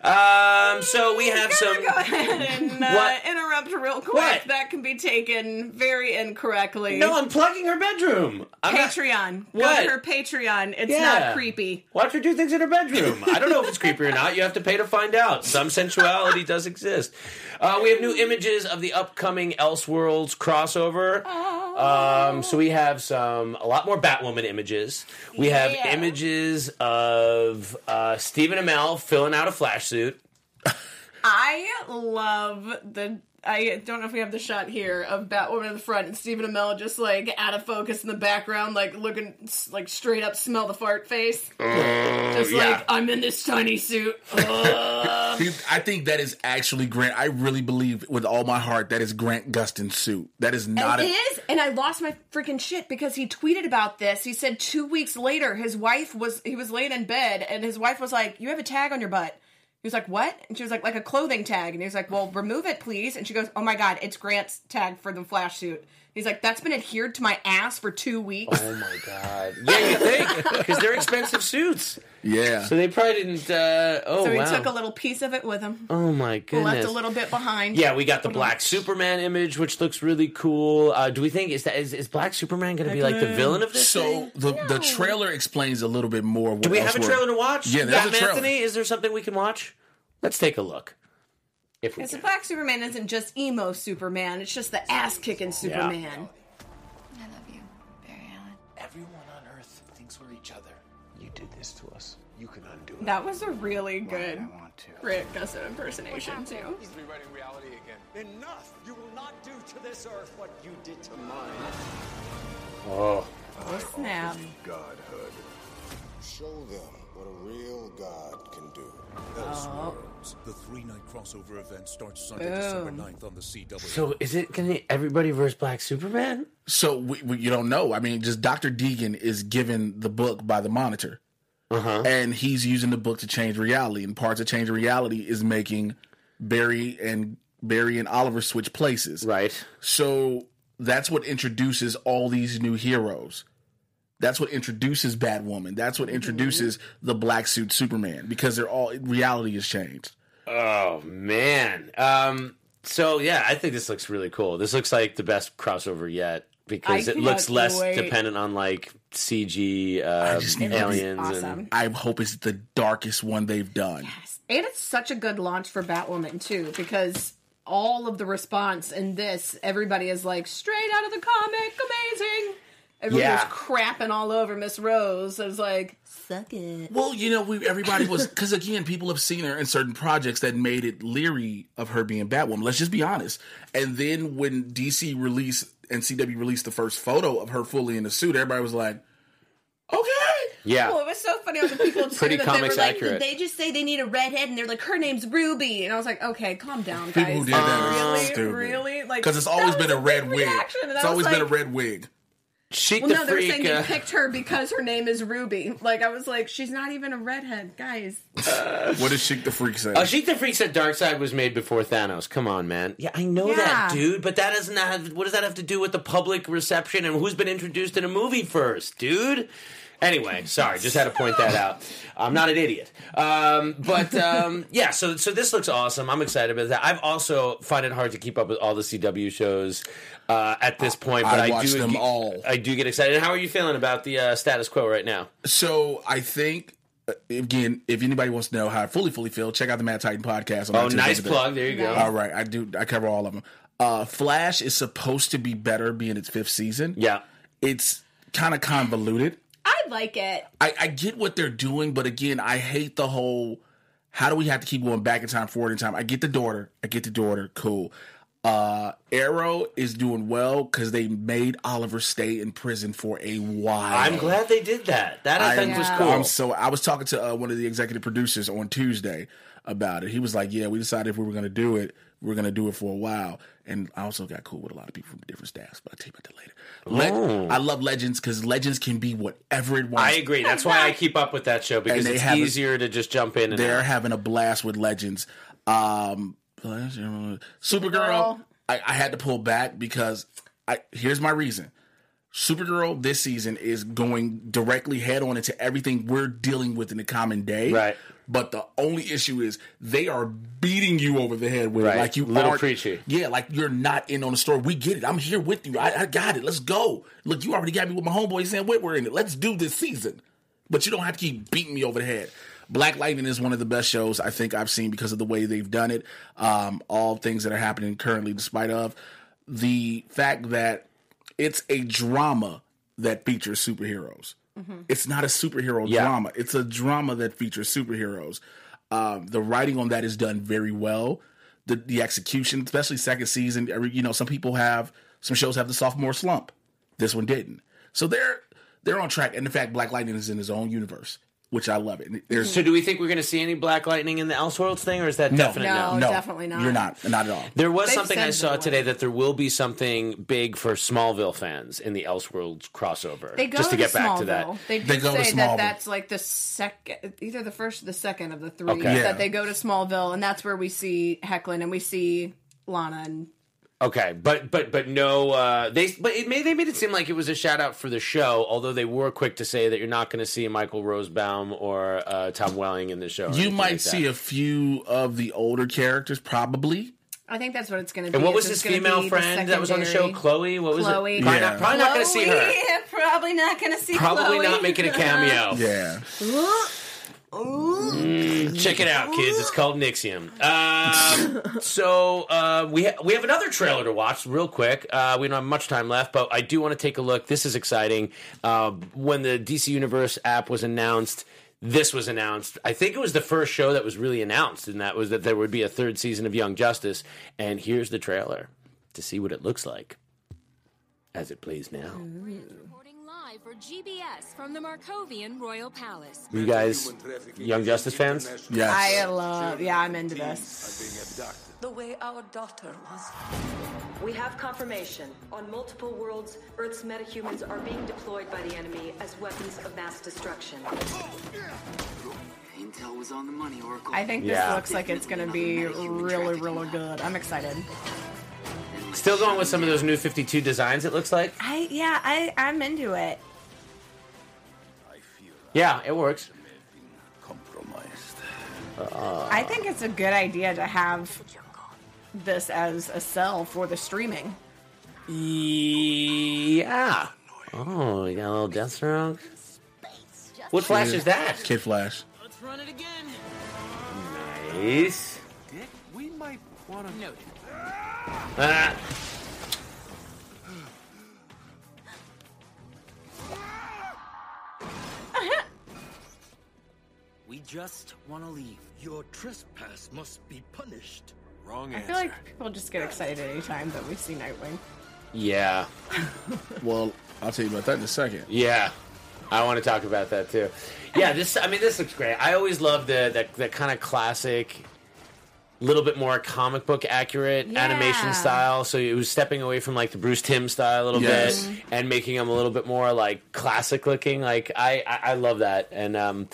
Um, so we have some. Go ahead and uh, What? interrupt real quick. What? That can be taken very incorrectly. No, I'm plugging her bedroom. I'm not- Patreon. Go What? to her Patreon. It's Yeah. not creepy. Watch her do things in her bedroom. I don't know if it's creepy or not. You have to pay to find out. Some sensuality does exist. Uh, we have new images of the upcoming Elseworlds crossover. Um, so we have some a lot more Batwoman images. We have Yeah. images of uh, Stephen Amell filling out a flash suit. I love the. I don't know if we have the shot here of Batwoman in the front and Stephen Amell just like out of focus in the background, like looking like straight up smell the fart face. Oh, just yeah. like I'm in this tiny suit. Ugh. He- I think that is actually Grant. I really believe with all my heart that is Grant Gustin's suit. That is not it a. is, and I lost my freaking shit because he tweeted about this. He said two weeks later, his wife was he was laying in bed, and his wife was like, "You have a tag on your butt." He was like, "What?" And she was like, "Like a clothing tag." And he was like, "Well, remove it, please." And she goes, "Oh my god, it's Grant's tag for the flash suit." He's like, "That's been adhered to my ass for two weeks." Oh my god! Yeah, you think because they're expensive suits, Yeah. so they probably didn't. Uh, oh so he wow! took a little piece of it with him, oh my goodness! left a little bit behind. Yeah, we got the Black Superman image, which looks really cool. Uh, do we think is that is, is Black Superman going to be like the villain of this? so thing? the the trailer explains a little bit more. What do we have a Elseworld- trailer to watch? Yeah, there's a Captain trailer. Anthony, is there something we can watch? Let's take a look. If we Because the can. Black Superman isn't just emo Superman; it's just the ass kicking Superman. I love you, Barry Allen. Everyone on Earth thinks we're each other. You did this to us. You can undo it. That was a really good I want to. Rick Gusso impersonation too. rewriting reality again. Enough! You will not do to this earth what you did to mine. Oh, Oh snap! Godhood. Show them what a real God can do. Elseworlds. The three night crossover event starts Sunday, Boom. December 9th on the CW. so is it going to everybody versus Black Superman? So we, we, you don't know. I mean, just Doctor Deegan is given the book by the Monitor, Uh-huh. and he's using the book to change reality. And parts of changing reality is making Barry and Barry and Oliver switch places. Right. So that's what introduces all these new heroes. That's what introduces Batwoman. That's what introduces the black suit Superman because they're all reality has changed. Oh man. Um. So yeah, I think this looks really cool. This looks like the best crossover yet because I it looks less wait. dependent on like CG uh, just need to be aliens awesome. and I hope it's the darkest one they've done. Yes, And it's such a good launch for Batwoman too, because all of the response in this, everybody is like straight out of the comic, amazing. Everybody Yeah. was crapping all over Miss Rose. I was like, suck it. Well, you know, we everybody was because again, people have seen her in certain projects that made it leery of her being Batwoman. Let's just be honest. And then when DC released and CW released the first photo of her fully in the suit, everybody was like, "Okay." yeah. Well, it was so funny. All the people too, Pretty that they comics were like, accurate. they just say they need a redhead, and they're like, her name's Ruby, and I was like, okay, calm down, People guys. who did that are really, stupid. really, like Because it's always been a red wig. reaction, It's I was always been a red wig. Sheik Well, the no, they're Freak. saying uh, they picked her because her name is Ruby. Like I was like, she's not even a redhead, guys. what does Sheik the Freak say? Oh, Sheik the Freak said Darkseid was made before Thanos. Come on, man. Yeah, I know that, dude. But that doesn't have. What does that have to do with the public reception and who's been introduced in a movie first, dude? Anyway, sorry, just had to point that out. I'm not an idiot, um, but um, yeah. So, so this looks awesome. I'm excited about that. I've also find it hard to keep up with all the CW shows uh, at this point, but I I, watch do them get- all. I do get excited. How are you feeling about the uh, status quo right now? So I think uh, again, if anybody wants to know how I fully fully feel, check out the Mad Titan podcast. on Oh, nice plug. There you go. All right, I do. I cover all of them. Uh, Flash is supposed to be better, being its fifth season. Yeah, it's kind of convoluted. I like it. I, I get what they're doing, but again, I hate the whole. How do we have to keep going back in time, forward in time? I get the daughter. I get the daughter. Cool. Uh, Arrow is doing well because they made Oliver stay in prison for a while. I'm glad they did that. That I, think was cool. I'm so I was talking to uh, one of the executive producers on Tuesday about it. He was like, "Yeah, we decided if we were going to do it, we are going to do it for a while." And I also got cool with a lot of people from different staffs, but I'll tell you about that later. Le-. I love Legends because Legends can be whatever it wants. I agree. That's why I keep up with that show because they it's have a- easier to just jump in and They're out. having a blast with Legends. Um, Supergirl, I, I had to pull back because I here's my reason. Supergirl this season is going directly head on into everything we're dealing with in the common day. Right. But the only issue is they are beating you over the head with Right. it. Like you Little preachy. Yeah, like you're not in on the story. We get it. I'm here with you. I, I got it. Let's go. Look, you already got me with my homeboy Sam Witwer in it. Let's do this season. But you don't have to keep beating me over the head. Black Lightning is one of the best shows I think I've seen because of the way they've done it. Um, all things that are happening currently, despite of the fact that it's a drama that features superheroes. It's not a superhero Yeah. drama. It's a drama that features superheroes. Um, the writing on that is done very well. The the execution, especially second season, every you know, some people have some shows have the sophomore slump. This one didn't. So they're they're on track. And in fact, Black Lightning is in his own universe, which I love it. There's So, do we think we're going to see any Black Lightning in the Elseworlds thing, or is that no, definite no? no, definitely not. You're not, not at all. There was They've something I saw there today that there will be something big for Smallville fans in the Elseworlds crossover. They go just to get back to that. They, They did go to say Smallville. that that's like the second, either the first or the second of the three. Okay. Yeah. That they go to Smallville, and that's where we see Hecklin and we see Lana and Okay, but but but no, uh, they but it made they made it seem like it was a shout out for the show. Although they were quick to say that you're not going to see Michael Rosenbaum or uh, Tom Welling in the show. You might like see a few of the older characters, probably. I think that's what it's going to be. And what was It's his gonna female be the friend that was on the show? Chloe. What was Chloe. it? Probably Yeah. not, probably not going to see her. Chloe, Probably not going to see. Probably Chloe. not making a cameo. Yeah. Check it out, kids. It's called Nixium. Um, so uh, we ha- we have another trailer to watch, real quick. Uh, we don't have much time left, but I do want to take a look. This is exciting. Uh, when the DC Universe app was announced, this was announced. I think it was the first show that was really announced, and that was that there would be a third season of Young Justice. And here's the trailer to see what it looks like as it plays now. Reporting live for GBS from the Markovian Royal Palace. You guys, Young Justice fans? Yes. I love. Yeah, I'm into this. The way our daughter was. We have confirmation. On multiple worlds, Earth's metahumans are being deployed by the enemy as weapons of mass destruction. Intel was on the money, Oracle. I think this Yeah. looks like it's going to be really, really good. I'm excited. Still going with some of those new 52 designs, it looks like. I yeah, I I'm into it. Yeah, it works. I think it's a good idea to have this as a cell for the streaming. Yeah. Oh, you got a little Deathstroke. What flash is that? Kid Flash. Let's run it again. Nice. Dick, we might want to note. Ah. We just want to leave. Your trespass must be punished. Wrong answer. I feel like people just get excited anytime that we see Nightwing. Yeah. Well, I'll tell you about that in a second. Yeah. I want to talk about that too. Yeah, this I mean this looks great. I always love the that that kind of classic little bit more comic book accurate Yeah. animation style. So it was stepping away from like the Bruce Timm style a little Yes. bit and making him a little bit more like classic looking. Like I, I, I love that. And um,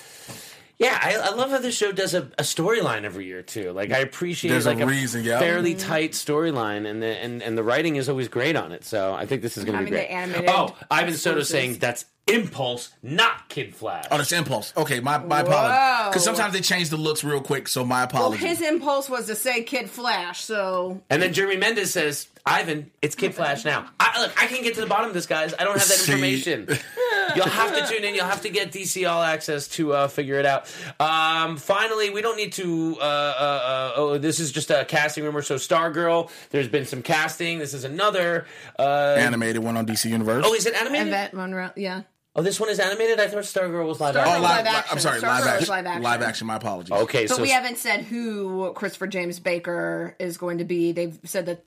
yeah, I, I love how this show does a, a storyline every year too. Like I appreciate There's like a like reason, yeah. fairly Mm-hmm. tight storyline, and the and, and the writing is always great on it. So I think this is going to be great. the animated oh, Ivan Soto exclusives. saying that's Impulse, not Kid Flash. Oh, that's impulse. Okay, my my Whoa. apologies. Because sometimes they change the looks real quick, so my Well, apologies. his impulse was to say Kid Flash, so And then Jeremy Mendes says, Ivan, it's Kid Flash now. I, look, I can't get to the bottom of this, guys. I don't have that See? information. You'll have to tune in. You'll have to get DC All Access to uh, figure it out. Um, finally, we don't need to. Uh, uh, uh, oh, this is just a casting rumor. So, Stargirl, there's been some casting. This is another. Uh, Animated one on DC Universe. oh, is it animated? Yvette Monreal, yeah. Oh, this one is animated? I thought Stargirl was live Stargirl action. Oh, live live, action. I'm sorry, Stargirl live is action. live action. Live action. My apologies. Okay, But so we haven't said who Christopher James Baker is going to be. They've said that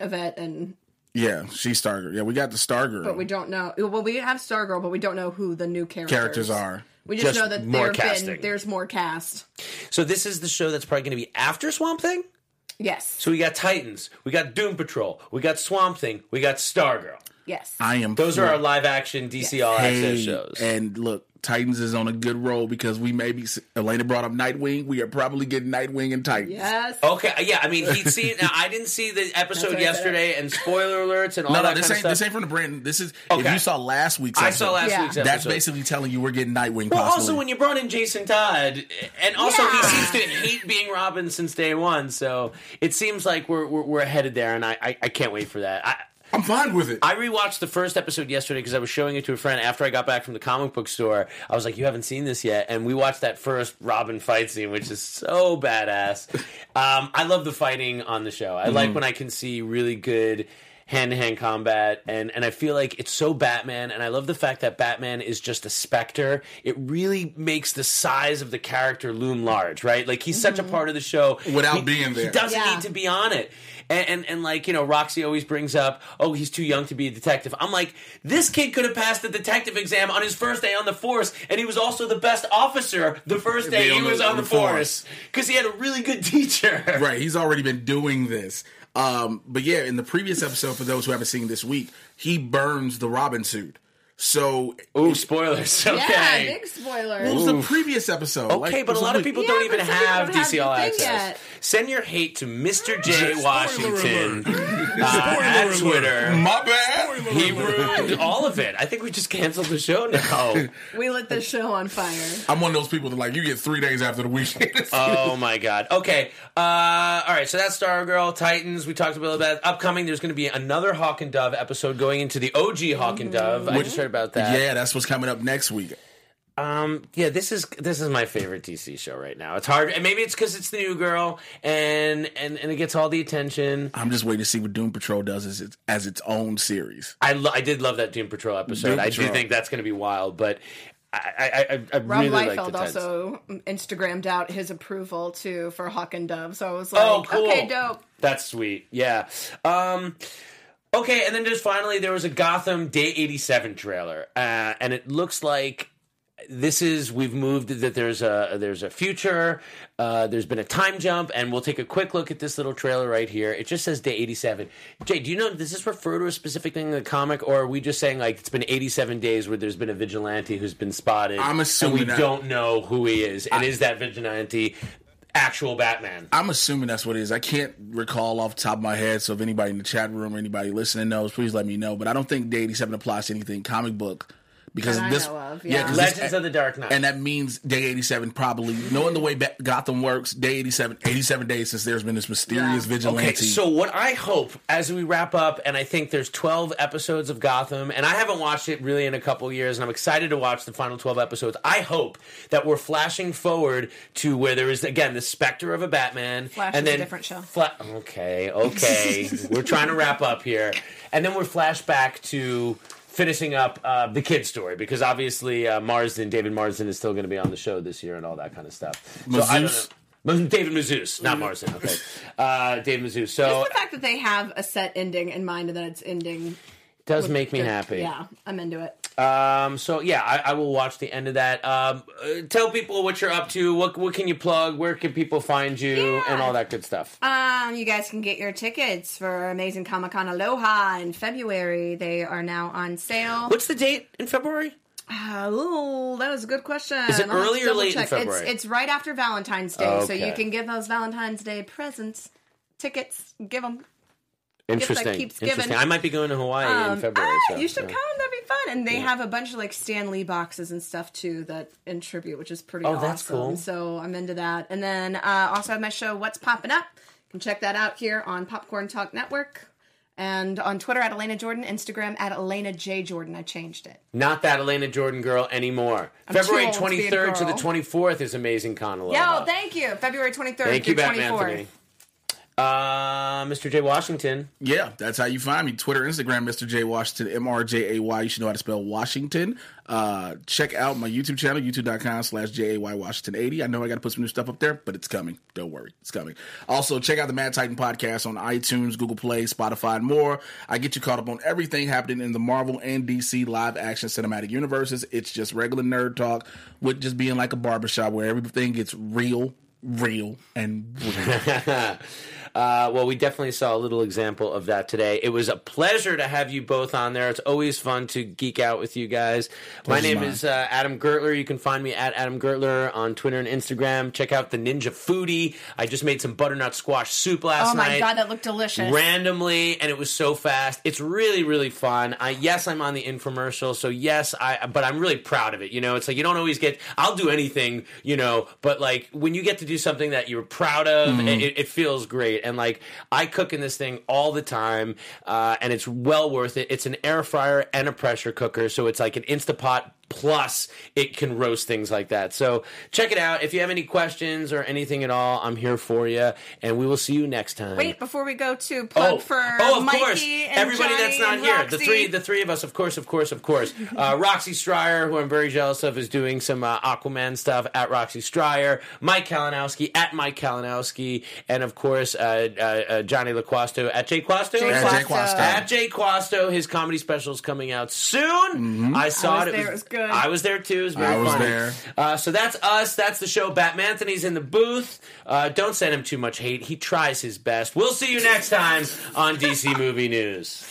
Yvette and Yeah, she's Stargirl. Yeah, we got the Stargirl. but we don't know. Well, we have Stargirl, but we don't know who the new characters, Characters are. We just, Just know that more there casting. been there's more cast. so this is the show that's probably going to be after Swamp Thing? Yes, So we got Titans, we got Doom Patrol, we got Swamp Thing, we got Stargirl. Yes. I am. Those are our live action DC All Access Hey, shows. And look, Titans is on a good roll because we may be. Elena brought up Nightwing. We are probably getting Nightwing and Titans. Yes. Okay, uh, yeah, I mean, he'd seen. Now, I didn't see the episode what yesterday, and spoiler alerts and all that. No, no, that this kind ain't of this ain't from the brand. This is if you saw last week's. Episode, I episode, saw last Yeah. week's episode. That's basically telling you we're getting Nightwing. Well, possibly. also when you brought in Jason Todd, and also Yeah. he seems to hate being Robin since day one, so it seems like we're we're, we're headed there, and I, I I can't wait for that. I, I'm fine with it. I rewatched the first episode yesterday because I was showing it to a friend after I got back from the comic book store. I was like, "You haven't seen this yet," and we watched that first Robin fight scene, which is so badass. Um, I love the fighting on the show. I like when I can see really good hand-to-hand combat and and I feel like it's so Batman and I love the fact that Batman is just a specter. It really makes the size of the character loom large, right? Like he's such a mm-hmm. part of the show Without He- being there. He doesn't Yeah. need to be on it. And, and and like you know, Roxy always brings up, oh, he's too young to be a detective. I'm like, this kid could have passed the detective exam on his first day on the force, and he was also the best officer the first day he was on on the the force. force because he had a really good teacher. Right, he's already been doing this. Um, but yeah, in the previous episode, for those who haven't seen this week, he burns the Robin suit. So, Ooh, spoilers. Okay. Yeah, big spoiler. what was the previous episode? Okay, Like, but a lot of people Yeah, don't even but some people have don't have DC All Access. yet. Send your hate to Mr. J. Washington alert. uh, at. Twitter. My bad. He ruined all of it. I think we just canceled the show now. We lit the show on fire. I'm one of those people that like you get three days after the weekend. oh my god. Okay. Uh, all right. So that's Stargirl, Titans. We talked a little about upcoming. There's going to be another Hawk and Dove episode going into the OG Hawk and Dove. I just heard about that. yeah, that's what's coming up next week. Um. Yeah. This is this is my favorite DC show right now. It's hard, and maybe it's because it's the new girl, and and and it gets all the attention. I'm just waiting to see what Doom Patrol does as its, as its own series. I lo- I did love that Doom Patrol episode. Doom I do think that's going to be wild, but. I, I, I, I Rob really like the Liefeld also Instagrammed out his approval too for Hawk and Dove. So I was like, Oh, cool. okay, dope. That's sweet. Yeah. Um, okay, and then just finally, there was a Gotham Day 87 trailer, uh, and it looks like this is we've moved that there's a there's a future uh, there's been a time jump and we'll take a quick look at this little trailer right here. It just says day 87 jay do you know does this refer to a specific thing in the comic or are we just saying like it's been 87 days where there's been a vigilante who's been spotted I'm assuming and we that- don't know who he is? And is that vigilante actual batman I'm assuming that's what it is. I can't recall off the top of my head, so if anybody in the chat room or anybody listening knows, please let me know. But I don't think Day 87 applies to anything comic book because That I this, know of, yeah. 'cause legends this- of the dark knight and that means Day 87 probably knowing the way Ba- Gotham works. Day 87, 87 days since there's been this mysterious vigilante. Okay, so what I hope as we wrap up, and I think there's 12 episodes of Gotham, and I haven't watched it really in a couple years, and I'm excited to watch the final 12 episodes. I hope that we're flashing forward to where there is again the specter of a Batman, Flash and is a then different show. Fla- okay, okay, we're trying to wrap up here, and then we're flash back to. Finishing up uh, the kid story because obviously uh, Marsden, David Marsden, is still going to be on the show this year and all that kind of stuff. So I don't know. David Mazouz, not Marsden. Okay, uh, David Mazouz. So Just the fact that they have a set ending in mind and that it's ending Does make me happy. Yeah, I'm into it. Um, so yeah, I, I will watch the end of that. Um, uh, tell people what you're up to. What what can you plug? Where can people find you and all that good stuff? Um, you guys can get your tickets for Amazing Comic Con Aloha in February. They are now on sale. What's the date in February? Oh, that was a good question. Is it early or late in. February? It's, it's right after Valentine's Day, so you can give those Valentine's Day presents, tickets, give them. Interesting. Interesting. I might be going to Hawaii in February. ah, so, you should yeah. come. That'd be fun. And they Yeah. have a bunch of like Stan Lee boxes and stuff too that in tribute, which is pretty Oh, awesome. that's cool. So I'm into that. And then uh, also have my show What's Popping Up. You can check that out here on Popcorn Talk Network. And on Twitter at Elena Jordan, Instagram at Elena J Jordan. I changed it. Not that Elena Jordan girl anymore. I'm February old to 23rd to the 24th is Amazing Con Aloha. Yo, thank you. February 23rd Thank you, Batman 24th. Anthony. Uh, Mr. J. Washington. Yeah, that's how you find me. Twitter, Instagram, Mr. J Washington, M R J A Y. You should know how to spell Washington. Uh, check out my YouTube channel, youtube.com slash J A Y Washington 80. I know I got to put some new stuff up there, but it's coming. Don't worry, it's coming. Also, check out the Mad Titan podcast on iTunes, Google Play, Spotify, and more. I get you caught up on everything happening in the Marvel and DC live action cinematic universes. It's just regular nerd talk with just being like a barbershop where everything gets real, real, and real. Uh, well, we definitely saw a little example of that today. It was a pleasure to have you both on there. It's always fun to geek out with you guys. My Pleasure's name mine. is uh, Adam Gertler. You can find me at Adam Gertler on Twitter and Instagram. Check out the Ninja Foodi. I just made some butternut squash soup last night. Oh my night. god, that looked delicious. randomly and it was so fast it's really really fun i yes i'm on the infomercial so yes i but i'm really proud of it you know it's like you don't always get i'll do anything you know but like when you get to do something that you're proud of Mhm. it, it feels great and like i cook in this thing all the time uh, and it's well worth it. It's an air fryer and a pressure cooker so it's like an instapot plus it can roast things like that so check it out if you have any questions or anything at all i'm here for you and we will see you next time Wait, before we go to plug Oh, for oh, of Mikey course. and Everybody Johnny that's not here, Roxy. the three, the three of us, of course, of course, of course. Uh, Roxy Striar, who I'm very jealous of, is doing some uh, Aquaman stuff at Roxy Striar. Mike Kalinowski at Mike Kalinowski, and of course uh, uh, uh, Johnny LaQuasto at Jay Quasto. Jay At Jay Quasto. At Jay Quasto. His comedy special is coming out soon. I saw I was it. there. It was good. I was there too. It was very I was funny. there. Uh, so that's us. That's the show. Batman Anthony's in the booth. Uh, don't send him too much hate. He tries his best. We'll see you next time on DC Movie News.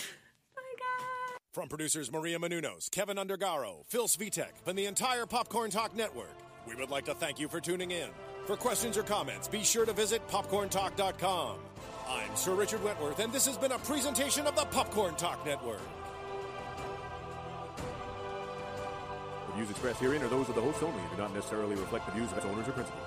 From producers Maria Menounos, Kevin Undergaro, Phil Svitek, and the entire Popcorn Talk Network, we would like to thank you for tuning in. For questions or comments, be sure to visit popcorntalk.com. I'm Sir Richard Wentworth, and this has been a presentation of the Popcorn Talk Network. The views expressed herein are those of the host only and do not necessarily reflect the views of its owners or principals.